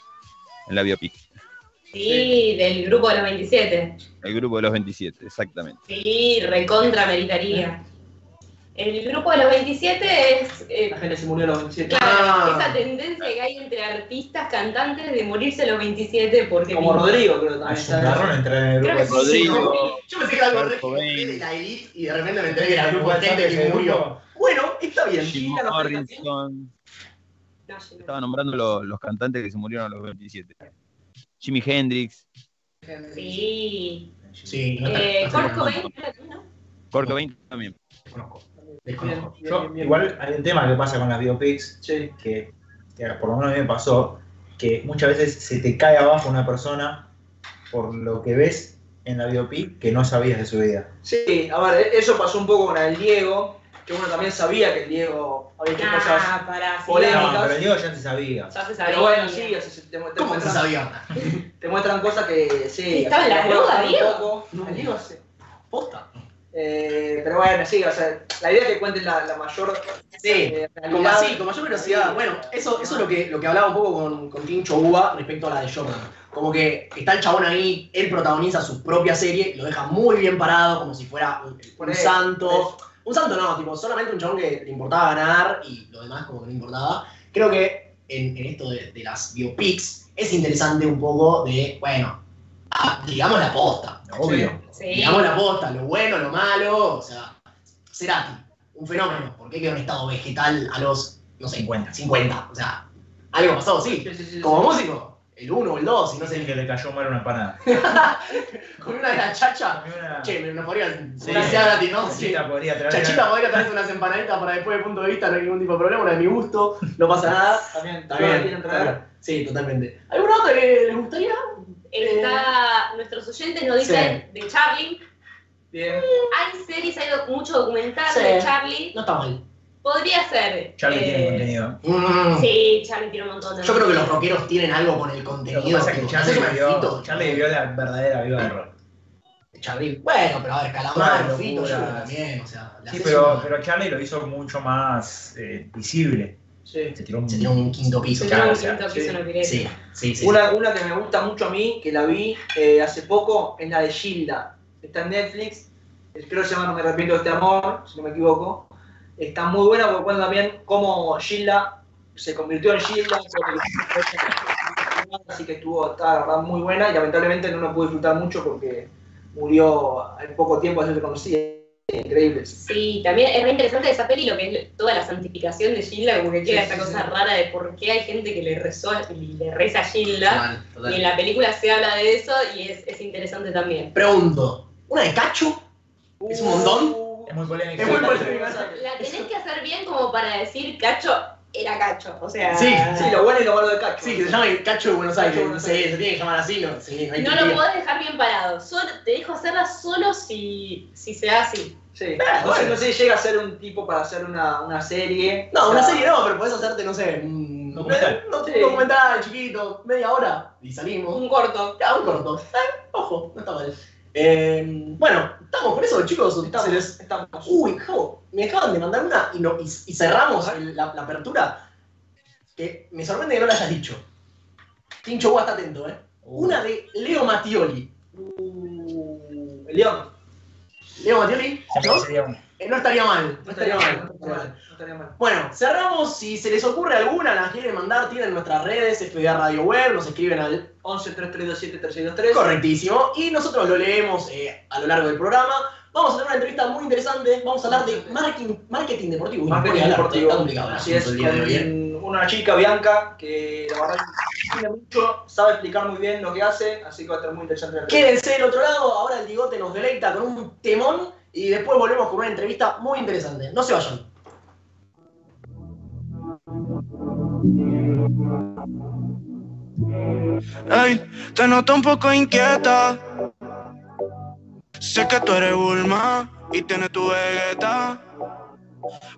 [SPEAKER 6] en la biopic.
[SPEAKER 4] Sí, del grupo de los 27.
[SPEAKER 6] El grupo de los 27, exactamente.
[SPEAKER 4] Sí, recontra meritaría. El grupo de los 27 es eh,
[SPEAKER 5] La gente se murió a los 27.
[SPEAKER 4] claro,
[SPEAKER 3] Ah.
[SPEAKER 4] esa tendencia que hay entre artistas, cantantes de morirse a los 27 porque
[SPEAKER 5] Como. Rodrigo, creo que también.
[SPEAKER 7] Es un
[SPEAKER 5] está.
[SPEAKER 7] garrón entrar en el grupo de
[SPEAKER 4] sí.
[SPEAKER 6] Rodrigo.
[SPEAKER 3] Yo pensé que era algo de la elite y de repente me enteré que era el grupo de gente que murió. Bueno, está bien.
[SPEAKER 6] Jim Morrison.
[SPEAKER 4] No.
[SPEAKER 6] Estaba nombrando los, los cantantes que se murieron a los 27. Jimi Hendrix,
[SPEAKER 4] Sí.
[SPEAKER 3] Sí,
[SPEAKER 4] Eh, creo que no.
[SPEAKER 6] Kurt Cobain también.
[SPEAKER 3] Desconozco. Desconozco.
[SPEAKER 5] Bien,
[SPEAKER 7] Yo,
[SPEAKER 5] bien, bien.
[SPEAKER 7] igual hay un tema que pasa con las biopics,
[SPEAKER 5] Sí.
[SPEAKER 7] que, que por lo menos a mí me pasó, que muchas veces se te cae abajo una persona por lo que ves en la biopic que no sabías de su vida.
[SPEAKER 5] Sí, a ver, eso pasó un poco con el Diego, que uno también sabía que el Diego había hecho cosas.
[SPEAKER 4] Ah, pará, sí,
[SPEAKER 5] Polémicas.
[SPEAKER 7] No, pero el Diego ya se sabía.
[SPEAKER 4] Ya se sabía.
[SPEAKER 5] Pero bueno, sí, o sea, se- te, te
[SPEAKER 3] ¿Cómo se
[SPEAKER 5] muestran,
[SPEAKER 3] sabía?
[SPEAKER 5] te muestran cosas que sí.
[SPEAKER 4] Estaba en la
[SPEAKER 5] un
[SPEAKER 4] Diego.
[SPEAKER 5] poco.
[SPEAKER 3] No.
[SPEAKER 5] El Diego sí.
[SPEAKER 3] Posta.
[SPEAKER 5] Eh, pero bueno, sí, o sea, la idea es que cuenten la, la mayor
[SPEAKER 3] Sí.
[SPEAKER 5] eh,
[SPEAKER 3] así, con mayor velocidad. Bueno, eso, eso es lo que, lo que hablaba un poco con, con Tincho Uva respecto a la de Jordan. Como que está el chabón ahí, él protagoniza su propia serie, lo deja muy bien parado, como si fuera un, santo. Un santo no, tipo, solamente un chabón que le importaba ganar y lo demás como que no importaba. Creo que en, en esto de, de las biopics es interesante un poco de, bueno, ah, digamos la posta.
[SPEAKER 7] Obvio.
[SPEAKER 4] Sí.
[SPEAKER 3] Digamos la posta, lo bueno, lo malo, o sea, Cerati, un fenómeno. ¿Por qué quedó en estado vegetal a los, no sé,
[SPEAKER 7] 50.
[SPEAKER 3] 50? O sea, algo pasó, sí.
[SPEAKER 5] Sí, sí, sí,
[SPEAKER 3] Como
[SPEAKER 5] sí.
[SPEAKER 3] músico, el 1 o el 2, y no
[SPEAKER 7] No sé
[SPEAKER 3] sé,
[SPEAKER 7] que le cayó mal una empanada.
[SPEAKER 3] con una de las chachas.
[SPEAKER 7] Una-
[SPEAKER 3] Che, me, me podrían
[SPEAKER 7] Sí.
[SPEAKER 3] una sea gratis, ¿no? Sí.
[SPEAKER 7] Chachita podría traer.
[SPEAKER 3] Chachita podría traerse unas empanaditas para después de punto de vista, no hay ningún tipo de problema, una de mi gusto, no pasa nada.
[SPEAKER 5] También, también
[SPEAKER 3] bien. Sí, totalmente. ¿Alguna otra que les gustaría?
[SPEAKER 4] Está, nuestros oyentes nos dicen de Charlie.
[SPEAKER 5] Bien.
[SPEAKER 4] Hay series, hay doc- mucho documental
[SPEAKER 3] Sí.
[SPEAKER 4] de Charlie.
[SPEAKER 3] No está mal.
[SPEAKER 4] Podría ser.
[SPEAKER 7] Charlie
[SPEAKER 4] eh,
[SPEAKER 7] tiene contenido.
[SPEAKER 3] Mm.
[SPEAKER 4] Sí, Charlie tiene un montón de
[SPEAKER 3] Yo creo que los rockeros tienen algo con el
[SPEAKER 7] Lo que
[SPEAKER 3] contenido.
[SPEAKER 7] pasa es que
[SPEAKER 3] tipo,
[SPEAKER 7] Charlie
[SPEAKER 3] fito,
[SPEAKER 7] Charlie vivió la verdadera vida del rock.
[SPEAKER 3] Charlie. Bueno, pero a ver, Calamar,
[SPEAKER 7] Claro,
[SPEAKER 3] Fito, yo creo
[SPEAKER 7] locuras.
[SPEAKER 3] también, o sea, le
[SPEAKER 7] Sí,
[SPEAKER 3] haces
[SPEAKER 7] pero,
[SPEAKER 3] una-
[SPEAKER 7] pero Charlie lo hizo mucho más eh, visible.
[SPEAKER 5] Sí.
[SPEAKER 7] Se tiró un,
[SPEAKER 3] se tiene un quinto piso.
[SPEAKER 4] Se
[SPEAKER 7] Claro,
[SPEAKER 4] tiene un
[SPEAKER 7] o sea,
[SPEAKER 4] quinto
[SPEAKER 5] sí.
[SPEAKER 4] piso.
[SPEAKER 3] Sí, sí, sí.
[SPEAKER 5] Una, una que me gusta mucho a mí, que la vi eh, hace poco, es la de Gilda. Está en Netflix. Creo que se llama No me arrepiento de este amor, si no me equivoco. Está muy buena porque cuenta también cómo Gilda se convirtió en Gilda. Así que estuvo, está muy buena y lamentablemente no la pude disfrutar mucho porque murió al poco tiempo de ser conocida. Increíbles.
[SPEAKER 4] Sí, también es re interesante esa peli lo que es toda la santificación de Gilda, como que queda
[SPEAKER 5] Sí,
[SPEAKER 4] esta
[SPEAKER 5] sí,
[SPEAKER 4] cosa
[SPEAKER 5] sí.
[SPEAKER 4] rara de por qué hay gente que le rezó y le reza a Gilda. Y en la película se habla de eso y es, es interesante también.
[SPEAKER 3] Pregunto, ¿una de Cacho? ¿Es un montón?
[SPEAKER 5] Uh,
[SPEAKER 7] Es muy polémico.
[SPEAKER 3] Es muy polémica.
[SPEAKER 4] La tenés que hacer bien como para decir Cacho era Cacho. O sea,
[SPEAKER 3] Sí,
[SPEAKER 5] Sí, lo bueno y lo malo de Cacho.
[SPEAKER 3] Sí, que se llama el Cacho de Buenos Aires.
[SPEAKER 5] Aires.
[SPEAKER 3] se tiene que llamar así, ¿no? Sí, no hay
[SPEAKER 4] no lo podés dejar bien parado. Solo, te dejo hacerla solo si, si se da así.
[SPEAKER 5] Sí.
[SPEAKER 3] Ah,
[SPEAKER 5] no, sé,
[SPEAKER 3] bueno.
[SPEAKER 5] no sé si llega a ser un tipo para hacer una, una serie.
[SPEAKER 3] No,
[SPEAKER 5] O
[SPEAKER 3] una serie no, pero podés hacerte, no sé, un
[SPEAKER 7] Documental.
[SPEAKER 3] Un,
[SPEAKER 5] Sí.
[SPEAKER 3] documental chiquito, media hora, y salimos.
[SPEAKER 4] Un corto.
[SPEAKER 3] Ya, un corto. Eh, ojo, no está mal. Eh, bueno, estamos con eso, chicos.
[SPEAKER 5] Estamos,
[SPEAKER 3] Se les-
[SPEAKER 5] estamos.
[SPEAKER 3] Uy, me acaban de mandar una y, no- y, y cerramos el- la, la apertura. Que me sorprende que no la hayas dicho. Tincho, vos está atento, ¿eh? Una de Leo Mattioli.
[SPEAKER 5] Uh, León.
[SPEAKER 3] Leo Mattioli. Eh, no estaría mal.
[SPEAKER 5] No estaría mal.
[SPEAKER 3] Bueno, cerramos. Si se les ocurre alguna, la quieren mandar, tienen nuestras redes, FDA Radio Web, nos escriben al
[SPEAKER 5] 11 3327 3623.
[SPEAKER 3] correctísimo. Y nosotros lo leemos eh, a lo largo del programa. Vamos a tener una entrevista muy interesante. Vamos a hablar de marketing, marketing deportivo.
[SPEAKER 5] Marketing
[SPEAKER 3] voy a hablar,
[SPEAKER 5] deportivo.
[SPEAKER 3] Está complicado.
[SPEAKER 5] Así es,
[SPEAKER 3] hoy, ¿eh?
[SPEAKER 5] con una chica, Bianca, que la verdad tiene mucho, sabe explicar muy bien lo que hace, así que va a estar muy interesante. la
[SPEAKER 3] Quédense del otro lado. Ahora el Digote nos deleita con un temón. Y después volvemos con una entrevista muy interesante. No se vayan.
[SPEAKER 8] Ey, te noto un poco inquieta. Sé que tú eres Bulma y tienes tu vegeta.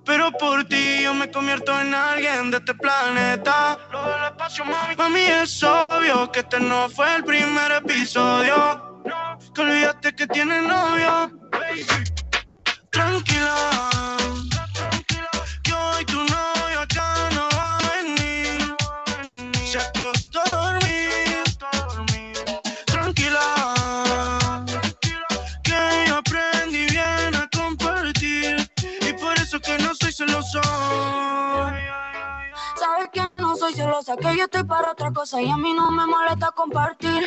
[SPEAKER 8] Pero por ti yo me convierto en alguien de este planeta. Lo del espacio, mami. Mami, es obvio que este no fue el primer episodio. Que olvidaste que tienes novio. Tranquila. Que yo
[SPEAKER 9] estoy para otra cosa y a mí no me molesta compartir.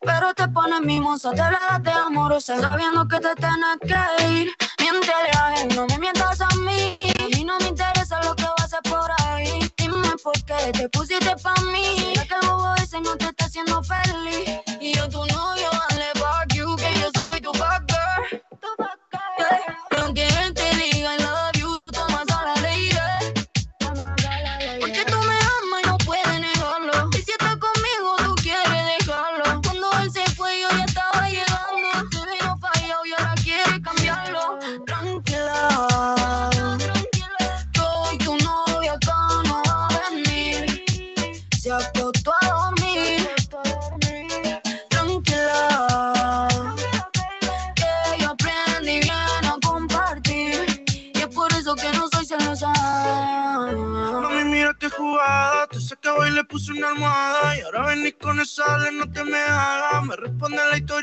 [SPEAKER 9] Pero te pones mimosa, te la de amorosa, sabiendo que te tienes que ir. Miéntele a él, no me mientas a mí. Mí no me interesa lo que va a hacer por ahí. Dime por qué te pusiste pa' mí. ¿Será que el bobo ese no te está haciendo feliz? Y yo tu novio, dale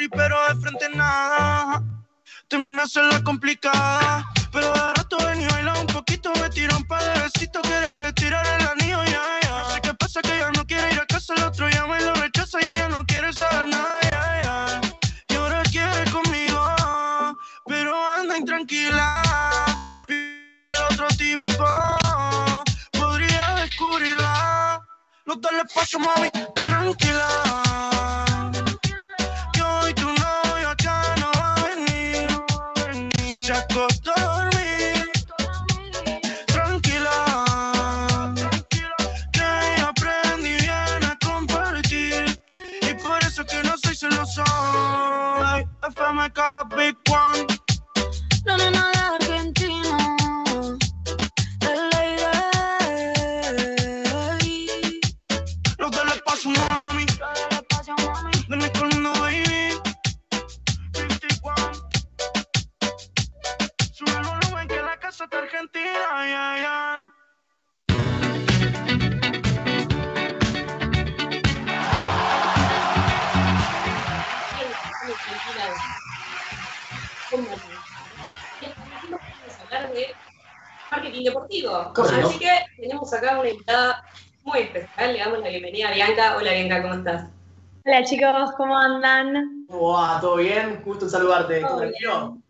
[SPEAKER 8] pero de frente nada. Te me hace la complicada.
[SPEAKER 4] Así que tenemos acá una invitada muy especial. Le damos la bienvenida a Bianca. Hola Bianca, ¿cómo estás?
[SPEAKER 10] Hola chicos, ¿cómo andan?
[SPEAKER 3] ¿Todo bien? Gusto en saludarte. ¿Todo tranquilo?
[SPEAKER 10] bien.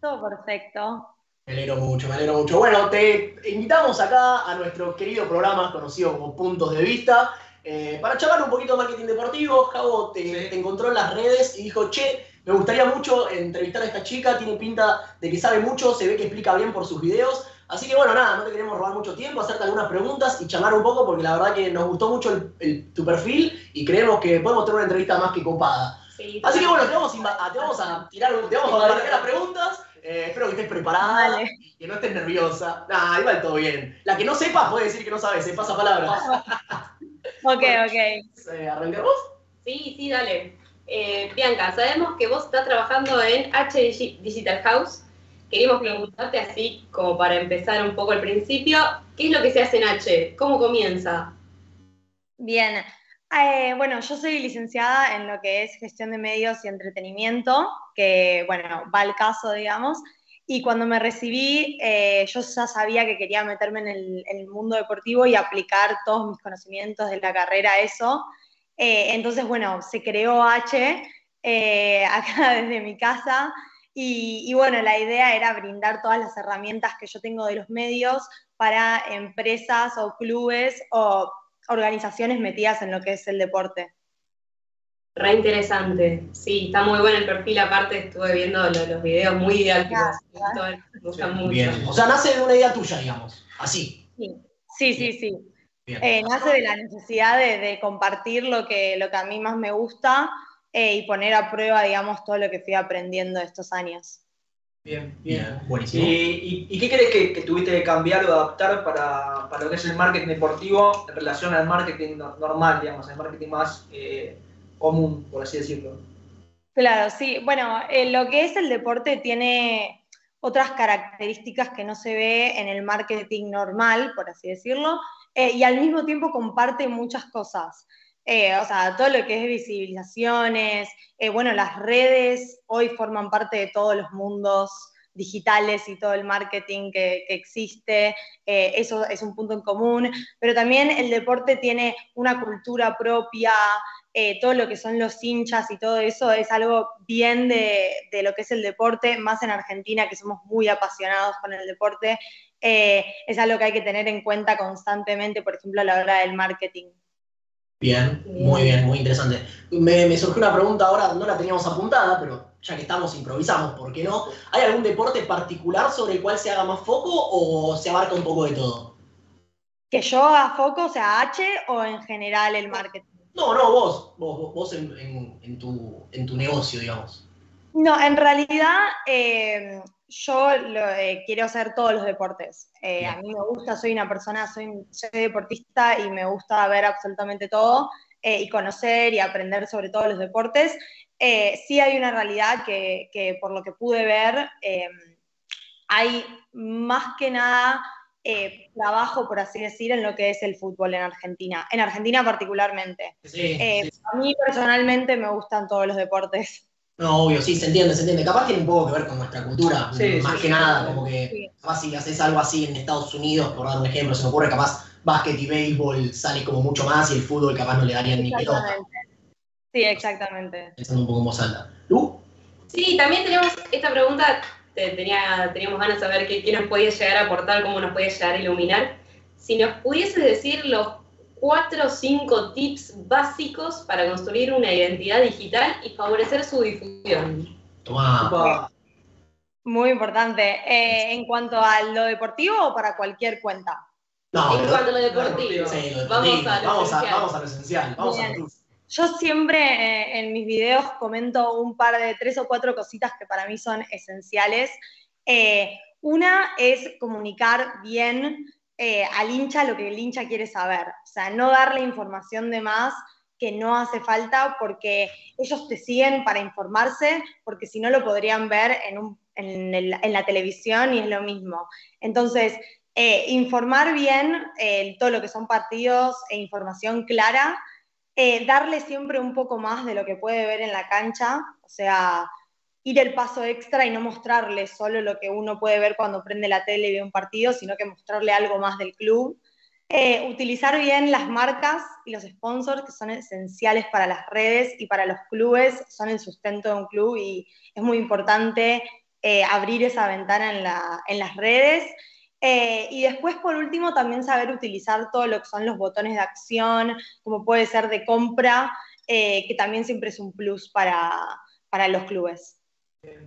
[SPEAKER 10] Todo perfecto.
[SPEAKER 3] Me alegro mucho, me alegro mucho. Bueno, te invitamos acá a nuestro querido programa conocido como Puntos de Vista. eh, para charlar un poquito de marketing deportivo, Javo te, te encontró en las redes y dijo, che, me gustaría mucho entrevistar a esta chica, tiene pinta de que sabe mucho, se ve que explica bien por sus videos. Así que bueno, nada, no te queremos robar mucho tiempo, hacerte algunas preguntas y charlar un poco porque la verdad que nos gustó mucho el- el- tu perfil y creemos que podemos tener una entrevista más que copada.
[SPEAKER 4] Sí,
[SPEAKER 3] Así que bueno, te vamos, a te vamos a tirar, te vamos a las preguntas. Eh, espero que estés preparada
[SPEAKER 10] Dale.
[SPEAKER 3] y que no estés nerviosa. Nah, igual todo bien. La que no sepa puede decir que no sabe, se pasa palabras.
[SPEAKER 10] Ok, ok.
[SPEAKER 3] Eh, ¿Arrancamos?
[SPEAKER 4] Sí, sí, dale. Eh, Bianca, sabemos que vos estás trabajando en H Digi- Digital House. Queríamos preguntarte así, como para empezar un poco al principio, ¿qué es lo que se hace en H? ¿Cómo comienza?
[SPEAKER 10] Bien. Eh, bueno, yo soy licenciada en lo que es gestión de medios y entretenimiento, que, bueno, va al caso, digamos. Y cuando me recibí, eh, yo ya sabía que quería meterme en el, mundo deportivo y aplicar todos mis conocimientos de la carrera a eso. Eh, entonces, bueno, se creó H acá desde mi casa. Y, y bueno, la idea era brindar todas las herramientas que yo tengo de los medios para empresas o clubes o organizaciones metidas en lo que es el deporte.
[SPEAKER 4] Re interesante. Sí, está muy bueno el perfil. Aparte, estuve viendo lo- los videos muy didácticos. Me gustó, me gustan mucho.
[SPEAKER 3] Bien. O sea, nace de una idea tuya, digamos. Así.
[SPEAKER 10] Sí, sí, sí. sí. Eh, nace de la necesidad de, de compartir lo que, lo que a mí más me gusta eh, y poner a prueba, digamos, todo lo que fui aprendiendo estos años.
[SPEAKER 5] Bien,
[SPEAKER 3] Bien, buenísimo.
[SPEAKER 5] ¿Y, y, y qué crees que, que tuviste que cambiar o adaptar para, para lo que es el marketing deportivo en relación al marketing no- normal, digamos, el marketing más eh, común, por así decirlo?
[SPEAKER 10] Claro, sí. Bueno, eh, lo que es el deporte tiene otras características que no se ve en el marketing normal, por así decirlo, eh, y al mismo tiempo comparte muchas cosas. Eh, o sea, todo lo que es visibilizaciones, eh, bueno, las redes hoy forman parte de todos los mundos digitales y todo el marketing que, existe, eh, eso es un punto en común, pero también el deporte tiene una cultura propia, todo lo que son los hinchas y todo eso es algo bien de, lo que es el deporte, más en Argentina que somos muy apasionados con el deporte, es algo que hay que tener en cuenta constantemente, por ejemplo, a la hora del marketing.
[SPEAKER 3] Bien, muy bien, muy interesante. Me, me surgió una pregunta ahora, no la teníamos apuntada, pero ya que estamos, improvisamos, ¿por qué no? ¿Hay algún deporte particular sobre el cual se haga más foco o se abarca un poco de todo?
[SPEAKER 10] Que yo haga foco, o sea, H o en general el marketing.
[SPEAKER 3] No, no, vos, vos, vos- vos en, en- en tu, en tu negocio, digamos.
[SPEAKER 10] No, en realidad eh, yo lo, eh, quiero hacer todos los deportes. Eh, a mí me gusta, soy una persona, soy, soy deportista y me gusta ver absolutamente todo eh, y conocer y aprender sobre todos los deportes. Eh, sí hay una realidad que, que por lo que pude ver, eh, hay más que nada eh, trabajo, por así decir, en lo que es el fútbol en Argentina, en Argentina particularmente.
[SPEAKER 3] Sí,
[SPEAKER 10] Eh,
[SPEAKER 3] sí.
[SPEAKER 10] A mí personalmente me gustan todos los deportes.
[SPEAKER 3] No, obvio, sí, se entiende, se entiende. Capaz tiene un poco que ver con nuestra cultura,
[SPEAKER 5] Sí,
[SPEAKER 3] más
[SPEAKER 5] sí,
[SPEAKER 3] que
[SPEAKER 5] sí,
[SPEAKER 3] nada,
[SPEAKER 5] sí.
[SPEAKER 3] como que capaz si haces algo así en Estados Unidos, por dar un ejemplo, se me ocurre capaz básquet y béisbol sale como mucho más y el fútbol capaz no le darían ni pelota,
[SPEAKER 10] Exactamente. Sí, exactamente.
[SPEAKER 3] pensando un poco en voz alta. ¿Lu?
[SPEAKER 4] Sí, también tenemos esta pregunta, te- tenía, teníamos ganas de saber qué, qué nos podía llegar a aportar, cómo nos podía llegar a iluminar. Si nos pudieses decir los cuatro o cinco tips básicos para construir una identidad digital y favorecer su difusión.
[SPEAKER 5] Opa,
[SPEAKER 10] Muy importante. Eh, en cuanto a lo deportivo o para cualquier cuenta.
[SPEAKER 3] No,
[SPEAKER 4] en cuanto a lo deportivo,
[SPEAKER 3] Sí, lo
[SPEAKER 4] vamos a lo
[SPEAKER 3] vamos, a,
[SPEAKER 4] esencial.
[SPEAKER 3] vamos a lo esencial, vamos a lo.
[SPEAKER 10] Yo siempre eh, en mis videos comento un par de tres o cuatro cositas que para mí son esenciales. Eh, una es comunicar bien eh, al hincha lo que el hincha quiere saber. O sea, no darle información de más que no hace falta porque ellos te siguen para informarse, porque si no lo podrían ver en, un- en el- en la televisión y es lo mismo. Entonces, eh, informar bien eh, todo lo que son partidos e información clara eh, darle siempre un poco más de lo que puede ver en la cancha, o sea, ir el paso extra y no mostrarle solo lo que uno puede ver cuando prende la tele y ve un partido, sino que mostrarle algo más del club. Eh, utilizar bien las marcas y los sponsors que son esenciales para las redes y para los clubes, son el sustento de un club y es muy importante eh, abrir esa ventana en, la- en las redes. Eh, y después, por último, también saber utilizar todo lo que son los botones de acción, como puede ser de compra, eh, que también siempre es un plus para, para los clubes.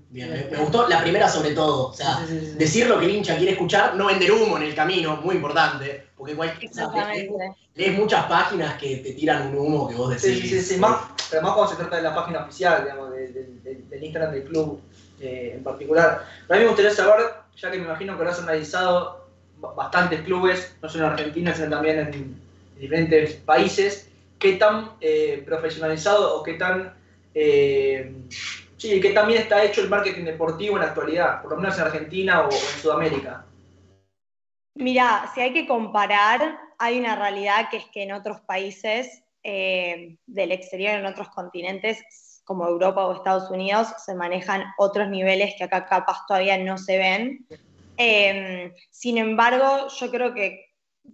[SPEAKER 3] Bien, me, me gustó la primera sobre todo. O sea, decir lo que el hincha quiere escuchar, no vender humo en el camino, muy importante. Porque cualquier, lees, lees muchas páginas que te tiran un humo que vos decís.
[SPEAKER 5] Sí, sí, sí, más, pero más cuando se trata de la página oficial, digamos, de- de- de- del Instagram del club eh, en particular. Pero a mí me gustaría saber, ya que me imagino que habrás analizado ba- bastantes clubes, no solo en Argentina, sino también en, en diferentes países, qué tan eh, profesionalizado o qué tan... eh, sí, qué tan bien está hecho el marketing deportivo en la actualidad, por lo menos en Argentina o, en Sudamérica.
[SPEAKER 10] Mira, si hay que comparar, hay una realidad que es que en otros países eh, del exterior, en otros continentes, como Europa o Estados Unidos, se manejan otros niveles que acá capaz todavía no se ven. Eh, sin embargo, yo creo que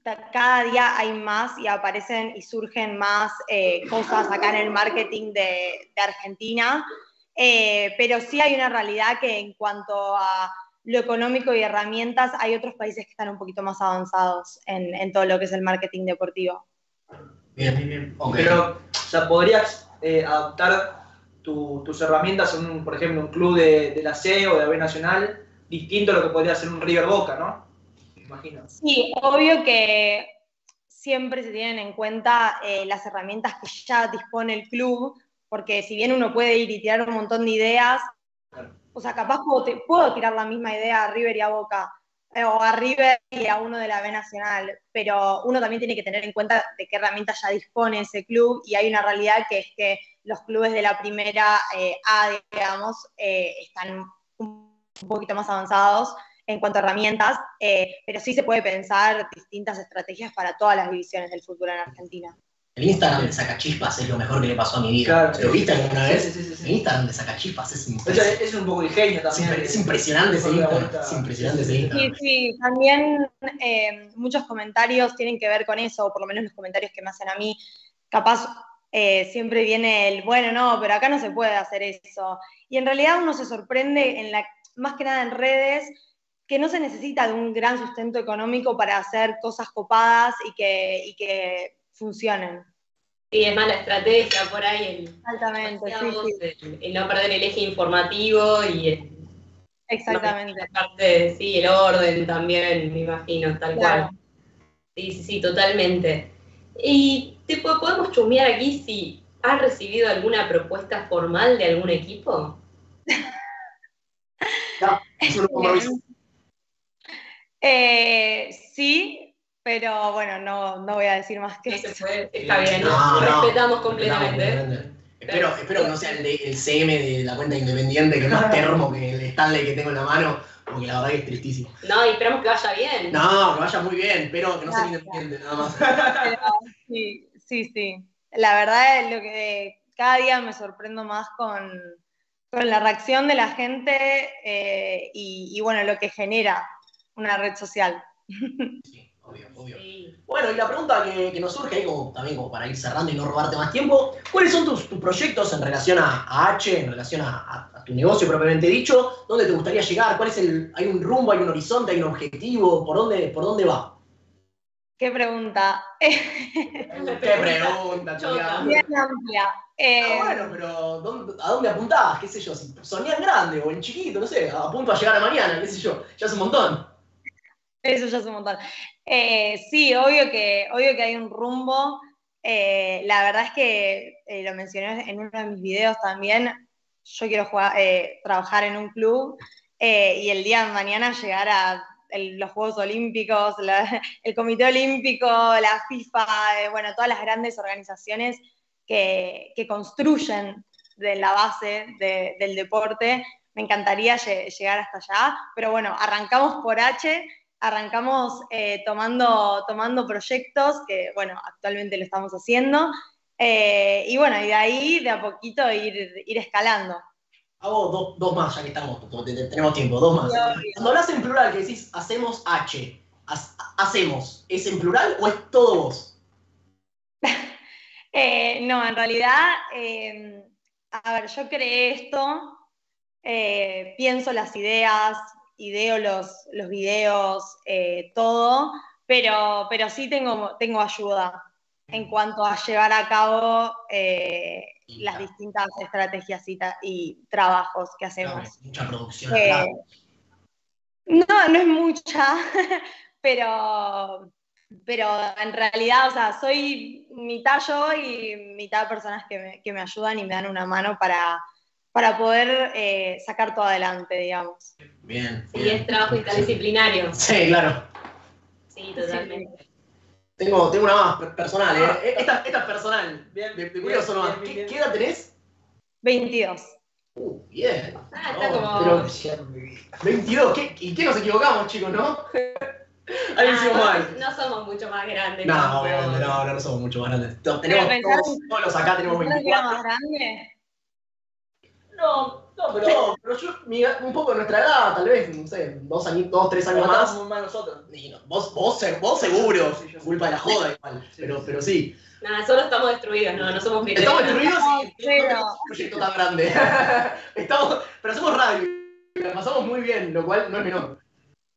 [SPEAKER 10] cada día hay más y aparecen y surgen más eh, cosas acá en el marketing de, de Argentina, Eh, pero sí hay una realidad que en cuanto a lo económico y herramientas, hay otros países que están un poquito más avanzados en, en todo lo que es el marketing deportivo.
[SPEAKER 3] Bien, bien, bien. Ok.
[SPEAKER 5] Pero, o sea, podrías eh, adaptar tu- tus herramientas en, un, por ejemplo, un club de, de la C o de la B Nacional, distinto a lo que podría ser un River Boca, ¿no? Me imagino.
[SPEAKER 10] Sí, obvio que siempre se tienen en cuenta eh, las herramientas que ya dispone el club, porque si bien uno puede ir y tirar un montón de ideas, o sea, capaz puedo, tirar la misma idea a River y a Boca, eh, o a River y a uno de la B Nacional, pero uno también tiene que tener en cuenta de qué herramientas ya dispone ese club, y hay una realidad que es que los clubes de la primera eh, A, digamos, eh, están un poquito más avanzados en cuanto a herramientas, pero sí se puede pensar distintas estrategias para todas las divisiones del fútbol en Argentina.
[SPEAKER 3] El Instagram de Sacachispas es lo mejor que le pasó a mi vida.
[SPEAKER 5] Claro.
[SPEAKER 3] ¿Lo viste alguna
[SPEAKER 5] Sí,
[SPEAKER 3] vez?
[SPEAKER 5] sí, sí, sí.
[SPEAKER 3] El Instagram de Sacachispas es
[SPEAKER 5] O sea,
[SPEAKER 3] impresionante.
[SPEAKER 5] es un poco ingenio
[SPEAKER 3] Es,
[SPEAKER 5] también.
[SPEAKER 3] impre- es impresionante ese Instagram.
[SPEAKER 5] vuelta.
[SPEAKER 3] Es impresionante ese
[SPEAKER 10] Sí, sí, también eh, muchos comentarios tienen que ver con eso, o por lo menos los comentarios que me hacen a mí. Capaz eh, siempre viene el, bueno, no, pero acá no se puede hacer eso. Y en realidad uno se sorprende, en la, más que nada en redes, que no se necesita de un gran sustento económico para hacer cosas copadas y que, y que funcionen.
[SPEAKER 4] Sí, es más la estrategia por ahí, el,
[SPEAKER 10] Exactamente, sí, sí,
[SPEAKER 4] el- el no perder el eje informativo y el,
[SPEAKER 10] exactamente.
[SPEAKER 4] aparte, sí, el orden también, me imagino, tal
[SPEAKER 10] Claro.
[SPEAKER 4] cual. Sí, sí, sí, totalmente. Y te po- podemos chumear aquí si has recibido alguna propuesta formal de algún equipo.
[SPEAKER 3] No, es un compromiso.
[SPEAKER 10] Eh, sí, pero bueno, no, no voy a decir más que
[SPEAKER 4] No se
[SPEAKER 10] eso.
[SPEAKER 4] puede, está bien,
[SPEAKER 3] No, no.
[SPEAKER 4] respetamos completamente.
[SPEAKER 3] Completamente. Espero, espero que no sea el, de- el CM de la cuenta independiente, que es más termo que el Stanley que tengo en la mano, porque la verdad que es tristísimo.
[SPEAKER 4] No, y esperamos que vaya bien.
[SPEAKER 3] No, que vaya muy bien, pero que no sea independiente, nada más.
[SPEAKER 10] Pero sí, sí, sí. La verdad es lo que cada día me sorprendo más con, con la reacción de la gente eh, y, y bueno, lo que genera una red social.
[SPEAKER 3] Sí, obvio, obvio.
[SPEAKER 4] Sí.
[SPEAKER 3] Bueno, y la pregunta que, que nos surge ahí, como, también como para ir cerrando y no robarte más tiempo, ¿cuáles son tus, tus proyectos en relación a, a H, en relación a, a- a tu negocio propiamente dicho? ¿Dónde te gustaría llegar? ¿Cuál es el, hay un rumbo, hay un horizonte, hay un objetivo? ¿Por dónde, por dónde va?
[SPEAKER 10] ¿Qué pregunta?
[SPEAKER 3] ¿Qué pregunta, chica?
[SPEAKER 10] Bien amplia. Eh,
[SPEAKER 3] Ah, bueno, pero ¿dónde- ¿a dónde apuntás? ¿Qué sé yo? Si soñás grande o en chiquito, no sé, a punto a llegar a mañana, qué sé yo, ya es un montón.
[SPEAKER 10] Eso ya es un montón. Eh, sí, obvio que, obvio que hay un rumbo. Eh, la verdad es que eh, lo mencioné en uno de mis videos también. Yo quiero jugar, eh, trabajar en un club eh, y el día de mañana llegar a el- los Juegos Olímpicos, la- el Comité Olímpico, la FIFA, eh, bueno, todas las grandes organizaciones que, que construyen de la base de- del deporte. Me encantaría lle- llegar hasta allá, pero bueno, arrancamos por H arrancamos eh, tomando, tomando proyectos, que bueno, actualmente lo estamos haciendo, eh, y bueno, y de ahí de a poquito ir, ir escalando.
[SPEAKER 3] Hago dos, dos más, ya que estamos, tenemos tiempo, dos más. Cuando hablas en plural, que decís hacemos H, ha- hacemos, ¿es en plural o es todo vos?
[SPEAKER 10] Eh, no, en realidad, eh, a ver, yo creé esto pienso las ideas, ideo los, los videos, eh, todo, pero, pero sí tengo, tengo ayuda en cuanto a llevar a cabo eh, las distintas estrategias y, y trabajos que hacemos.
[SPEAKER 3] Mucha producción.
[SPEAKER 10] Eh,
[SPEAKER 3] acá.
[SPEAKER 10] no, no es mucha, pero, pero en realidad, o sea, soy mitad yo y mitad personas que me, que me ayudan y me dan una mano para, para poder eh, sacar todo adelante, digamos.
[SPEAKER 3] Bien.
[SPEAKER 4] Sí,
[SPEAKER 3] bien.
[SPEAKER 4] es trabajo interdisciplinario.
[SPEAKER 3] Sí, claro.
[SPEAKER 4] Sí, totalmente.
[SPEAKER 3] Tengo, tengo una más per- personal, ¿eh? Esta, esta es personal.
[SPEAKER 5] Bien,
[SPEAKER 3] De, de curioso
[SPEAKER 5] bien,
[SPEAKER 3] nomás.
[SPEAKER 5] bien,
[SPEAKER 3] ¿Qué,
[SPEAKER 5] bien.
[SPEAKER 3] qué edad tenés?
[SPEAKER 10] 22.
[SPEAKER 3] Uh, bien.
[SPEAKER 4] Ah, está
[SPEAKER 3] No,
[SPEAKER 4] como.
[SPEAKER 3] pero 22. ¿Qué, ¿Y qué nos equivocamos, chicos, no? Ahí
[SPEAKER 4] Ah,
[SPEAKER 3] hicimos
[SPEAKER 4] no,
[SPEAKER 3] mal.
[SPEAKER 4] no somos mucho más grandes.
[SPEAKER 3] No, obviamente, no, no, no somos mucho más grandes. Tenemos todos, todos los acá tenemos
[SPEAKER 10] ¿Pensás que era
[SPEAKER 3] 24.
[SPEAKER 10] más grande?
[SPEAKER 3] No, no, pero, pero yo, mi- un poco de nuestra edad, tal vez, no sé, dos, años, dos tres años
[SPEAKER 5] Estamos
[SPEAKER 3] más.
[SPEAKER 5] muy mal nosotros.
[SPEAKER 3] Y no, vos, vos, se- vos seguro,
[SPEAKER 5] Sí,
[SPEAKER 3] culpa de la joda igual, pero, pero sí.
[SPEAKER 4] Nada, solo estamos destruidos, no, no somos
[SPEAKER 3] Estamos
[SPEAKER 4] criterios.
[SPEAKER 3] destruidos y no tenemos un proyecto tan grande. Estamos, pero hacemos radio la pasamos muy bien, lo cual no es menor.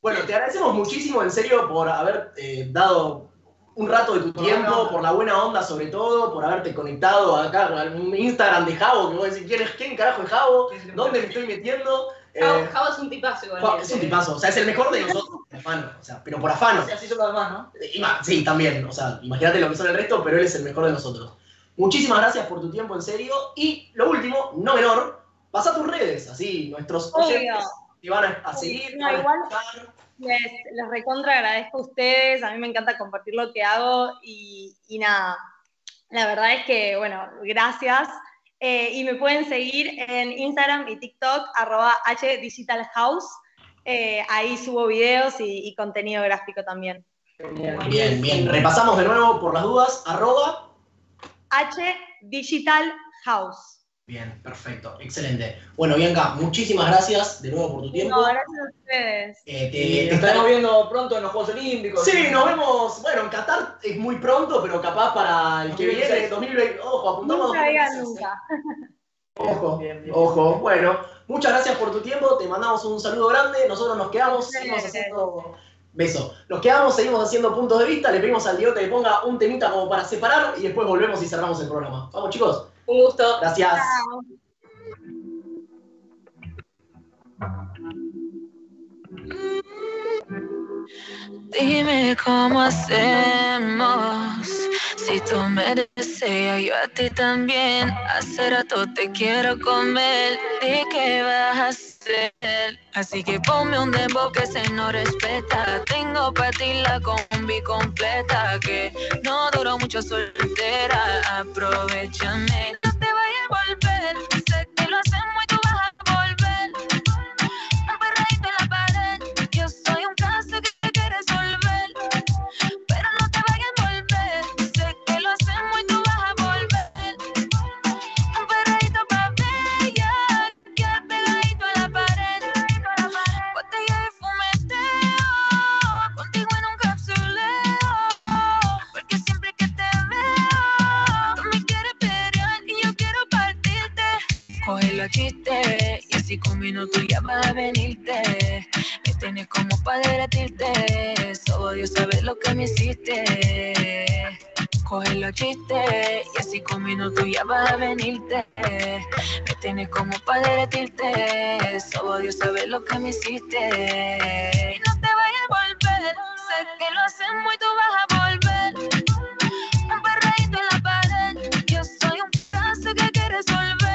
[SPEAKER 3] Bueno, te agradecemos muchísimo, en serio, por haber eh, dado un rato de tu
[SPEAKER 5] Por
[SPEAKER 3] tiempo, por la buena onda sobre todo, por haberte conectado acá un Instagram de Javo, que vos decís, ¿quién, es, quién carajo es Javo?
[SPEAKER 5] ¿Quién se te
[SPEAKER 3] ¿Dónde me estoy metiendo? Eh,
[SPEAKER 4] Javo, Javo es un tipazo igual.
[SPEAKER 3] Javo es un tipazo, o sea, es el mejor de nosotros, afano, o sea, pero por afano.
[SPEAKER 5] Así, son los demás, ¿no?
[SPEAKER 3] Sí, también, o sea, imagínate lo que son el resto, pero él es el mejor de nosotros. Muchísimas gracias por tu tiempo, en serio. Y lo último, no menor, pasa tus redes, así nuestros oyentes te van a, a seguir,
[SPEAKER 10] No,
[SPEAKER 3] a
[SPEAKER 10] igual-. Les, les recontra agradezco a ustedes, a mí me encanta compartir lo que hago y, y nada, la verdad es que, bueno, gracias. Eh, y me pueden seguir en Instagram y TikTok, arroba HDigitalHouse. Eh, ahí subo videos y, y contenido gráfico también.
[SPEAKER 3] Bien, bien. Repasamos de nuevo por las dudas, arroba.
[SPEAKER 10] HDigitalHouse.
[SPEAKER 3] Bien, perfecto, excelente. Bueno, Bianca, muchísimas gracias de nuevo por tu tiempo.
[SPEAKER 10] No, gracias a ustedes.
[SPEAKER 3] Eh, te-
[SPEAKER 5] Y
[SPEAKER 3] te
[SPEAKER 5] nos
[SPEAKER 3] estaremos
[SPEAKER 5] viendo pronto en los Juegos Olímpicos.
[SPEAKER 3] Sí, nos vemos. Bueno, en Qatar es muy pronto, pero capaz para el que
[SPEAKER 5] 2026.
[SPEAKER 3] viene, 2020. Ojo, apuntamos
[SPEAKER 10] Nunca
[SPEAKER 3] a
[SPEAKER 10] digan
[SPEAKER 3] 2026.
[SPEAKER 10] nunca.
[SPEAKER 3] Ojo,
[SPEAKER 5] Bien, bien.
[SPEAKER 3] ojo. Bueno, muchas gracias por tu tiempo. Te mandamos un saludo grande. Nosotros nos quedamos, seguimos haciendo. Beso. Nos quedamos, seguimos haciendo puntos de vista. Le pedimos al Diote que ponga un temita como para separar y después volvemos y cerramos el programa. Vamos, chicos.
[SPEAKER 4] Un gusto.
[SPEAKER 3] Gracias.
[SPEAKER 10] Chao.
[SPEAKER 11] Dime cómo hacemos. Si tú me deseas, yo a ti también. Hace rato te quiero comer. ¿De qué vas a hacer? Así que ponme un dembow que se no respeta. Tengo para ti la combi completa. Que no duró mucho soltera. Aprovechame. No te vayas a volver. Con minutos ya vas a venirte. Me tienes como para derretirte. Solo Dios sabe lo que me hiciste. Cógelo a chiste y así con minutos ya vas a venirte. Me tienes como para derretirte. Solo Dios sabe lo que me hiciste. Y no te vayas a volver. Sé que lo hacemos y tú vas a volver. Un perreíto en la pared. Yo soy un caso que hay que resolver.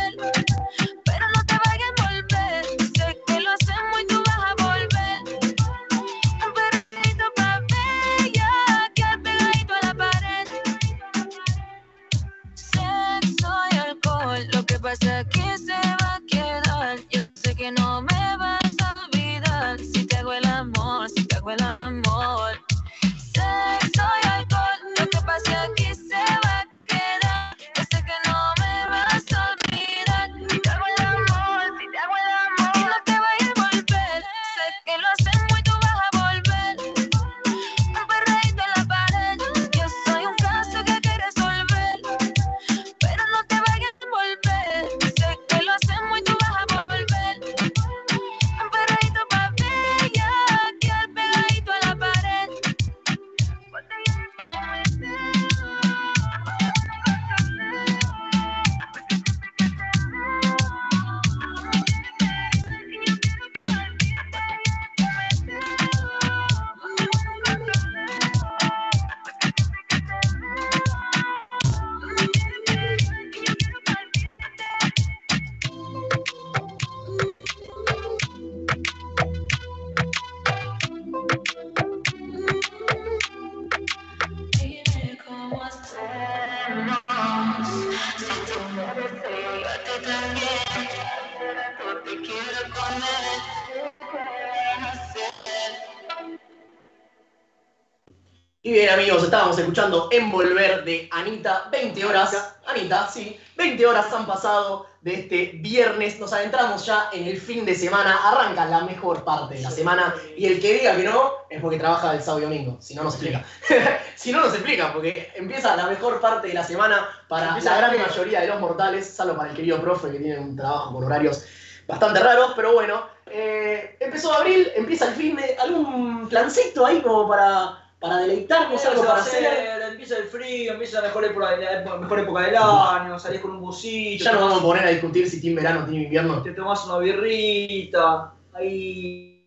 [SPEAKER 11] Y
[SPEAKER 3] bien amigos, estábamos escuchando Envolver de Anita, 20 horas, Anita, sí, 20 horas han pasado de este viernes, nos adentramos ya en el fin de semana, arranca la mejor parte de la semana. Y el que diga que no es porque trabaja el sábado y domingo, si no nos explica. si no nos explica, porque empieza la mejor parte de la semana para la gran mayoría de los mortales, salvo para el querido profe que tiene un trabajo con horarios bastante raros, pero bueno, eh, empezó abril, empieza el fin de algún plancito ahí como para, para deleitarnos, algo para hacer.
[SPEAKER 5] Empieza el frío, empieza la mejor época, la mejor época del año, salís con un busito,
[SPEAKER 3] Ya nos vamos a poner a discutir si tiene verano o tiene invierno.
[SPEAKER 5] te tomás una birrita, ahí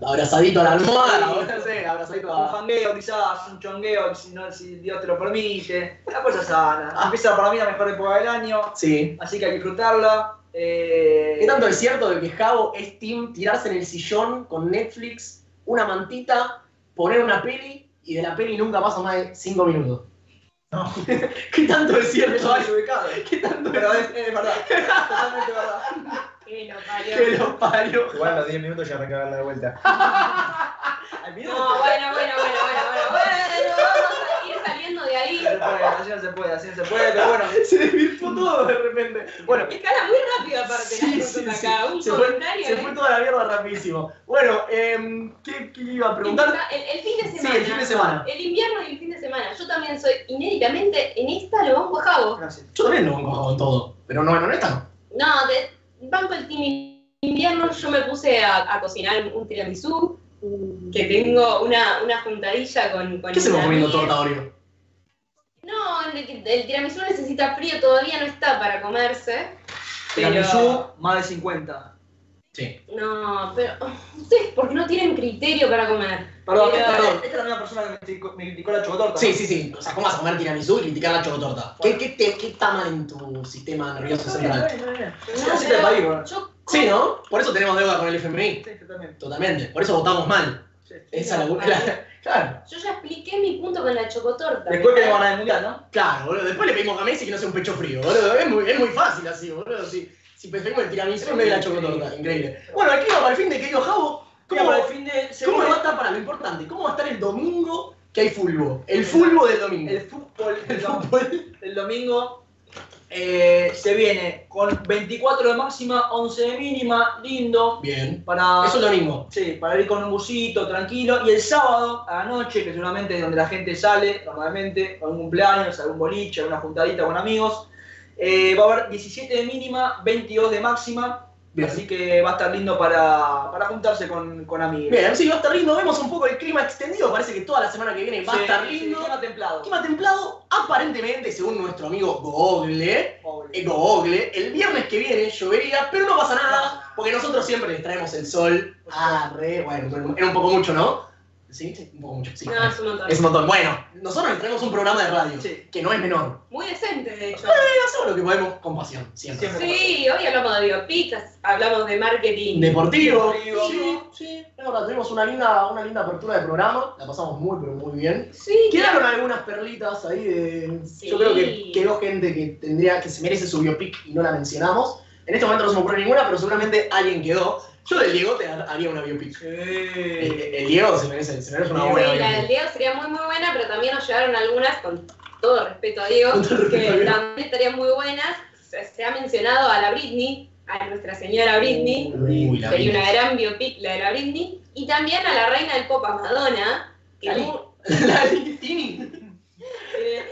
[SPEAKER 3] Abrazadito a la almohada, abrazadito
[SPEAKER 5] un
[SPEAKER 3] a...
[SPEAKER 5] jangueo quizás, un chongueo, si, no, si Dios te lo permite, una cosa sana. Empieza para mí la mejor época del año,
[SPEAKER 3] Sí.
[SPEAKER 5] así que hay que disfrutarla. Eh,
[SPEAKER 3] ¿Qué tanto es cierto de que Javo es team tirarse en el sillón con Netflix, una mantita, poner una peli y de la peli nunca pasa más de 5 minutos?
[SPEAKER 7] No.
[SPEAKER 3] ¿Qué tanto es
[SPEAKER 5] Eso
[SPEAKER 3] cierto?
[SPEAKER 5] es ubicado.
[SPEAKER 3] ¿Qué tanto
[SPEAKER 5] Pero
[SPEAKER 3] es
[SPEAKER 5] es, verdad, totalmente verdad.
[SPEAKER 4] Que lo parió.
[SPEAKER 3] que lo parió?
[SPEAKER 7] Igual a los 10 minutos ya arranca a dar la vuelta.
[SPEAKER 4] No, bueno, bueno, bueno, bueno, bueno, bueno, vamos a ir saliendo de ahí.
[SPEAKER 5] No se puede, así no se puede, así no se puede, pero bueno.
[SPEAKER 3] Se desvirtuó todo de repente. Bueno,
[SPEAKER 4] Escala muy rápido aparte,
[SPEAKER 3] Sí, sí, sí.
[SPEAKER 4] acá. Un
[SPEAKER 3] Se fue, se fue toda la mierda rapidísimo. Bueno, em, ¿qué, qué iba a preguntar?
[SPEAKER 4] El, el fin de
[SPEAKER 3] Sí,
[SPEAKER 4] semana.
[SPEAKER 3] el fin de semana.
[SPEAKER 4] El invierno y el fin de semana. Yo también soy inéditamente en esta lo banco a Javo.
[SPEAKER 5] Gracias.
[SPEAKER 3] Yo también lo banco con todo, pero no, no, esta no.
[SPEAKER 4] No, de, banco el team invierno. Yo me puse a, a cocinar un tiramisú. Que tengo una, una juntadilla con, con
[SPEAKER 3] ¿Qué hacemos
[SPEAKER 4] una
[SPEAKER 3] comiendo torta Oreo?
[SPEAKER 4] No, el, el tiramisú necesita frío, todavía no está para comerse. Pero...
[SPEAKER 5] Tiramisú, más de 50.
[SPEAKER 3] Sí.
[SPEAKER 4] No, pero ustedes porque no tienen criterio para comer.
[SPEAKER 5] Perdón,
[SPEAKER 4] Pero-
[SPEAKER 5] perdón. Esta es la misma persona que me criticó, me criticó la chocotorta.
[SPEAKER 3] Sí, sí, sí. O sea, ¿cómo vas a comer tiramisú y criticar la chocotorta? ¿Qué, qué, te- qué está mal en tu sistema nervioso central?
[SPEAKER 4] No,
[SPEAKER 5] país, bueno.
[SPEAKER 4] yo
[SPEAKER 3] Sí, ¿no? Por eso tenemos deuda con el FMI.
[SPEAKER 5] Sí, totalmente.
[SPEAKER 3] Totalmente. Por eso votamos mal.
[SPEAKER 5] Sí.
[SPEAKER 3] Esa es la, la- Claro,
[SPEAKER 4] Yo ya expliqué mi punto con la chocotorta.
[SPEAKER 5] Después queremos ganar el mundial, ¿no?
[SPEAKER 3] claro, boludo. Después le pedimos a Messi que no sea un pecho frío, boludo. Es muy, es muy fácil así, boludo. Si, si preferimos el tiramisú en vez de la chocotorta. Increíble. Bueno, aquí va para el fin de querido Javo. ¿Cómo,
[SPEAKER 5] para el fin de
[SPEAKER 3] ¿Cómo va a estar para lo importante? ¿Cómo va a estar el domingo que hay fútbol? El fútbol del domingo.
[SPEAKER 5] el fútbol
[SPEAKER 3] El fútbol.
[SPEAKER 5] el domingo eh, se viene con 24 de máxima, 11 de mínima, lindo.
[SPEAKER 3] Bien.
[SPEAKER 5] Para,
[SPEAKER 3] Eso es lo mismo.
[SPEAKER 5] sí, para ir con un busito, tranquilo. Y el sábado a la noche, que seguramente es donde la gente sale, normalmente, algún cumpleaños, algún boliche, alguna juntadita con amigos. eh, va a haber 17 de mínima, 22 de máxima.
[SPEAKER 3] Bien.
[SPEAKER 5] Así que va a estar lindo para, para juntarse con, con amigos.
[SPEAKER 3] Bien, sí, va a estar lindo. Vemos un poco el clima extendido. Parece que toda la semana que viene va a estar
[SPEAKER 5] sí,
[SPEAKER 3] lindo.
[SPEAKER 5] clima templado.
[SPEAKER 3] Clima templado, aparentemente, según nuestro amigo Google,
[SPEAKER 5] Pobre.
[SPEAKER 3] eh, Google, el viernes que viene llovería, pero no pasa nada, porque nosotros siempre les traemos el sol. Ah, bueno, era un poco mucho, ¿no? Sí, sí, un poco mucho, sí.
[SPEAKER 4] No, es un montón.
[SPEAKER 3] Es un montón. Bueno, nosotros les traemos un programa de radio,
[SPEAKER 5] Sí.
[SPEAKER 3] que no es menor.
[SPEAKER 4] Muy decente, de hecho.
[SPEAKER 3] Eh, hacemos lo que podemos con pasión, siempre.
[SPEAKER 5] Siempre.
[SPEAKER 4] Sí, hoy hablamos de biopics, hablamos de marketing.
[SPEAKER 3] Deportivo.
[SPEAKER 5] Deportivo.
[SPEAKER 3] Sí, sí. Verdad, tuvimos una linda, una linda apertura de programa, la pasamos muy, pero muy bien.
[SPEAKER 4] Sí,
[SPEAKER 3] Quedaron algunas perlitas ahí de.
[SPEAKER 4] Sí.
[SPEAKER 3] Yo creo que quedó gente que tendría, que se merece su biopic y no la mencionamos. En este momento no se me ocurre ninguna, pero seguramente alguien quedó. Yo del Diego te haría una biopic. El,
[SPEAKER 5] Sí.
[SPEAKER 3] el Diego se merece, se merece una
[SPEAKER 4] Sí,
[SPEAKER 3] buena
[SPEAKER 4] la del. Diego sería muy muy buena, pero también nos llegaron algunas, con todo respeto a Diego, que también estarían muy buenas. Se, se ha mencionado a la Britney, a nuestra señora Britney,
[SPEAKER 3] Uy,
[SPEAKER 4] sería una gran biopic la de la Britney, y también a la reina del pop, a Madonna, que tuvo-
[SPEAKER 3] La Tini.
[SPEAKER 4] eh,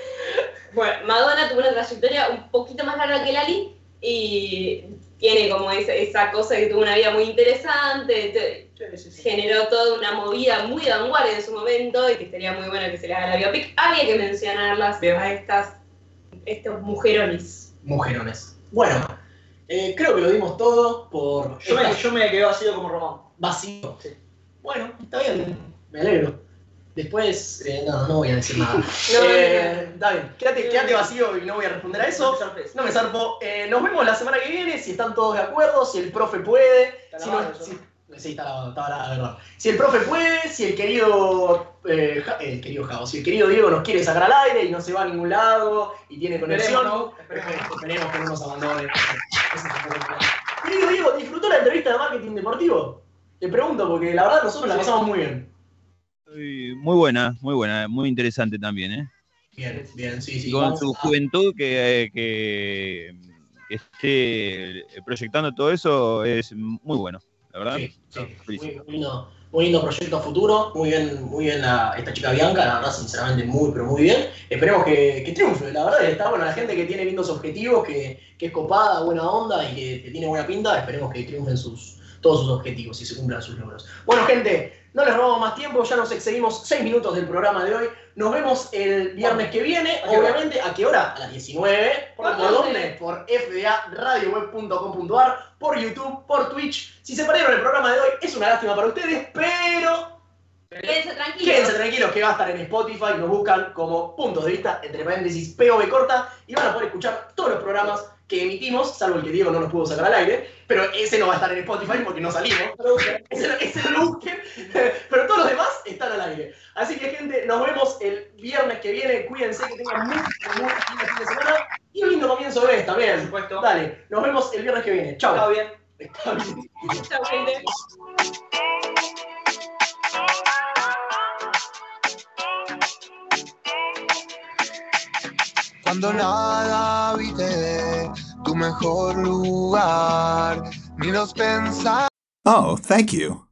[SPEAKER 4] bueno, Madonna tuvo una trayectoria un poquito más larga que Lali, y tiene como esa, esa cosa que tuvo una vida muy interesante, te-
[SPEAKER 5] Sí, sí, sí.
[SPEAKER 4] generó toda una movida muy de vanguardia en su momento y que sería muy bueno que se le haga la biopic. Había que mencionarlas
[SPEAKER 5] Bien.
[SPEAKER 4] a estas estos mujerones.
[SPEAKER 3] Mujerones. Bueno, eh, creo que lo dimos todo por.
[SPEAKER 5] Yo me, yo me quedé vacío como Román.
[SPEAKER 3] vacío.
[SPEAKER 5] Sí.
[SPEAKER 3] Bueno, está bien, me alegro. Después, eh, no, no voy a decir nada.
[SPEAKER 4] No,
[SPEAKER 3] Eh, está bien, quédate, quédate vacío y no voy a responder a eso. No me zarpo. Eh, nos vemos la semana que viene, si están todos de acuerdo, si el profe puede.
[SPEAKER 5] Está
[SPEAKER 3] Si
[SPEAKER 5] grabado
[SPEAKER 3] no,
[SPEAKER 5] eso.
[SPEAKER 3] si- Sí, está la, está la verdad. Si el profe puede, si el querido, eh, Ja- el querido Javo, si el querido Diego nos quiere sacar al aire y no se va a ningún lado y tiene conexión,
[SPEAKER 5] Esperemos, ¿no?
[SPEAKER 3] esperemos, esperemos que no nos abandone. Querido Diego, ¿disfrutó la entrevista de marketing deportivo? Te pregunto, porque la verdad nosotros la pasamos muy bien.
[SPEAKER 6] Muy buena, muy buena, muy interesante también, ¿eh?
[SPEAKER 3] Bien, bien, sí, sí.
[SPEAKER 6] con su
[SPEAKER 3] a-
[SPEAKER 6] juventud que, que, que esté proyectando todo eso es muy bueno, la verdad.
[SPEAKER 3] Sí, sí. Muy, muy lindo, muy lindo proyecto a futuro, muy bien, muy bien la- esta chica Bianca, la verdad, sinceramente, muy, pero muy bien. Esperemos que, que triunfe, la verdad, está bueno, la gente que tiene lindos objetivos, que, que es copada, buena onda y que, que tiene buena pinta, esperemos que triunfen sus, todos sus objetivos y se cumplan sus logros. Bueno, gente, no les robamos más tiempo, ya nos excedimos 6 minutos del programa de hoy. Nos vemos el viernes que viene, obviamente, ¿a qué hora? A las 19. ¿Por
[SPEAKER 4] ¿Por dónde?
[SPEAKER 3] dónde? Por fdaradioweb.com.ar, por YouTube, por Twitch. Si se perdieron el programa de hoy, es una lástima para ustedes, pero
[SPEAKER 4] Quédense tranquilos.
[SPEAKER 3] quédense tranquilos que va a estar en Spotify, nos buscan como puntos de vista, entre paréntesis, POV corta, y van a poder escuchar todos los programas que emitimos, salvo el que Diego no nos pudo sacar al aire, pero ese no va a estar en Spotify porque no salimos. Ese, ese lo busquen, pero todos los demás están al aire. Así que, gente, nos vemos el viernes que viene. Cuídense, que tengan muy, muy lindo fin de semana y un lindo comienzo de mes
[SPEAKER 5] Por
[SPEAKER 3] también.
[SPEAKER 5] supuesto.
[SPEAKER 3] Dale, nos vemos el viernes que viene.
[SPEAKER 5] Está
[SPEAKER 3] Chao.
[SPEAKER 5] bien.
[SPEAKER 3] Está bien.
[SPEAKER 4] Chau, gente.
[SPEAKER 8] Cuando nada habite tu mejor lugar, ni los pensar.
[SPEAKER 12] Oh, thank you.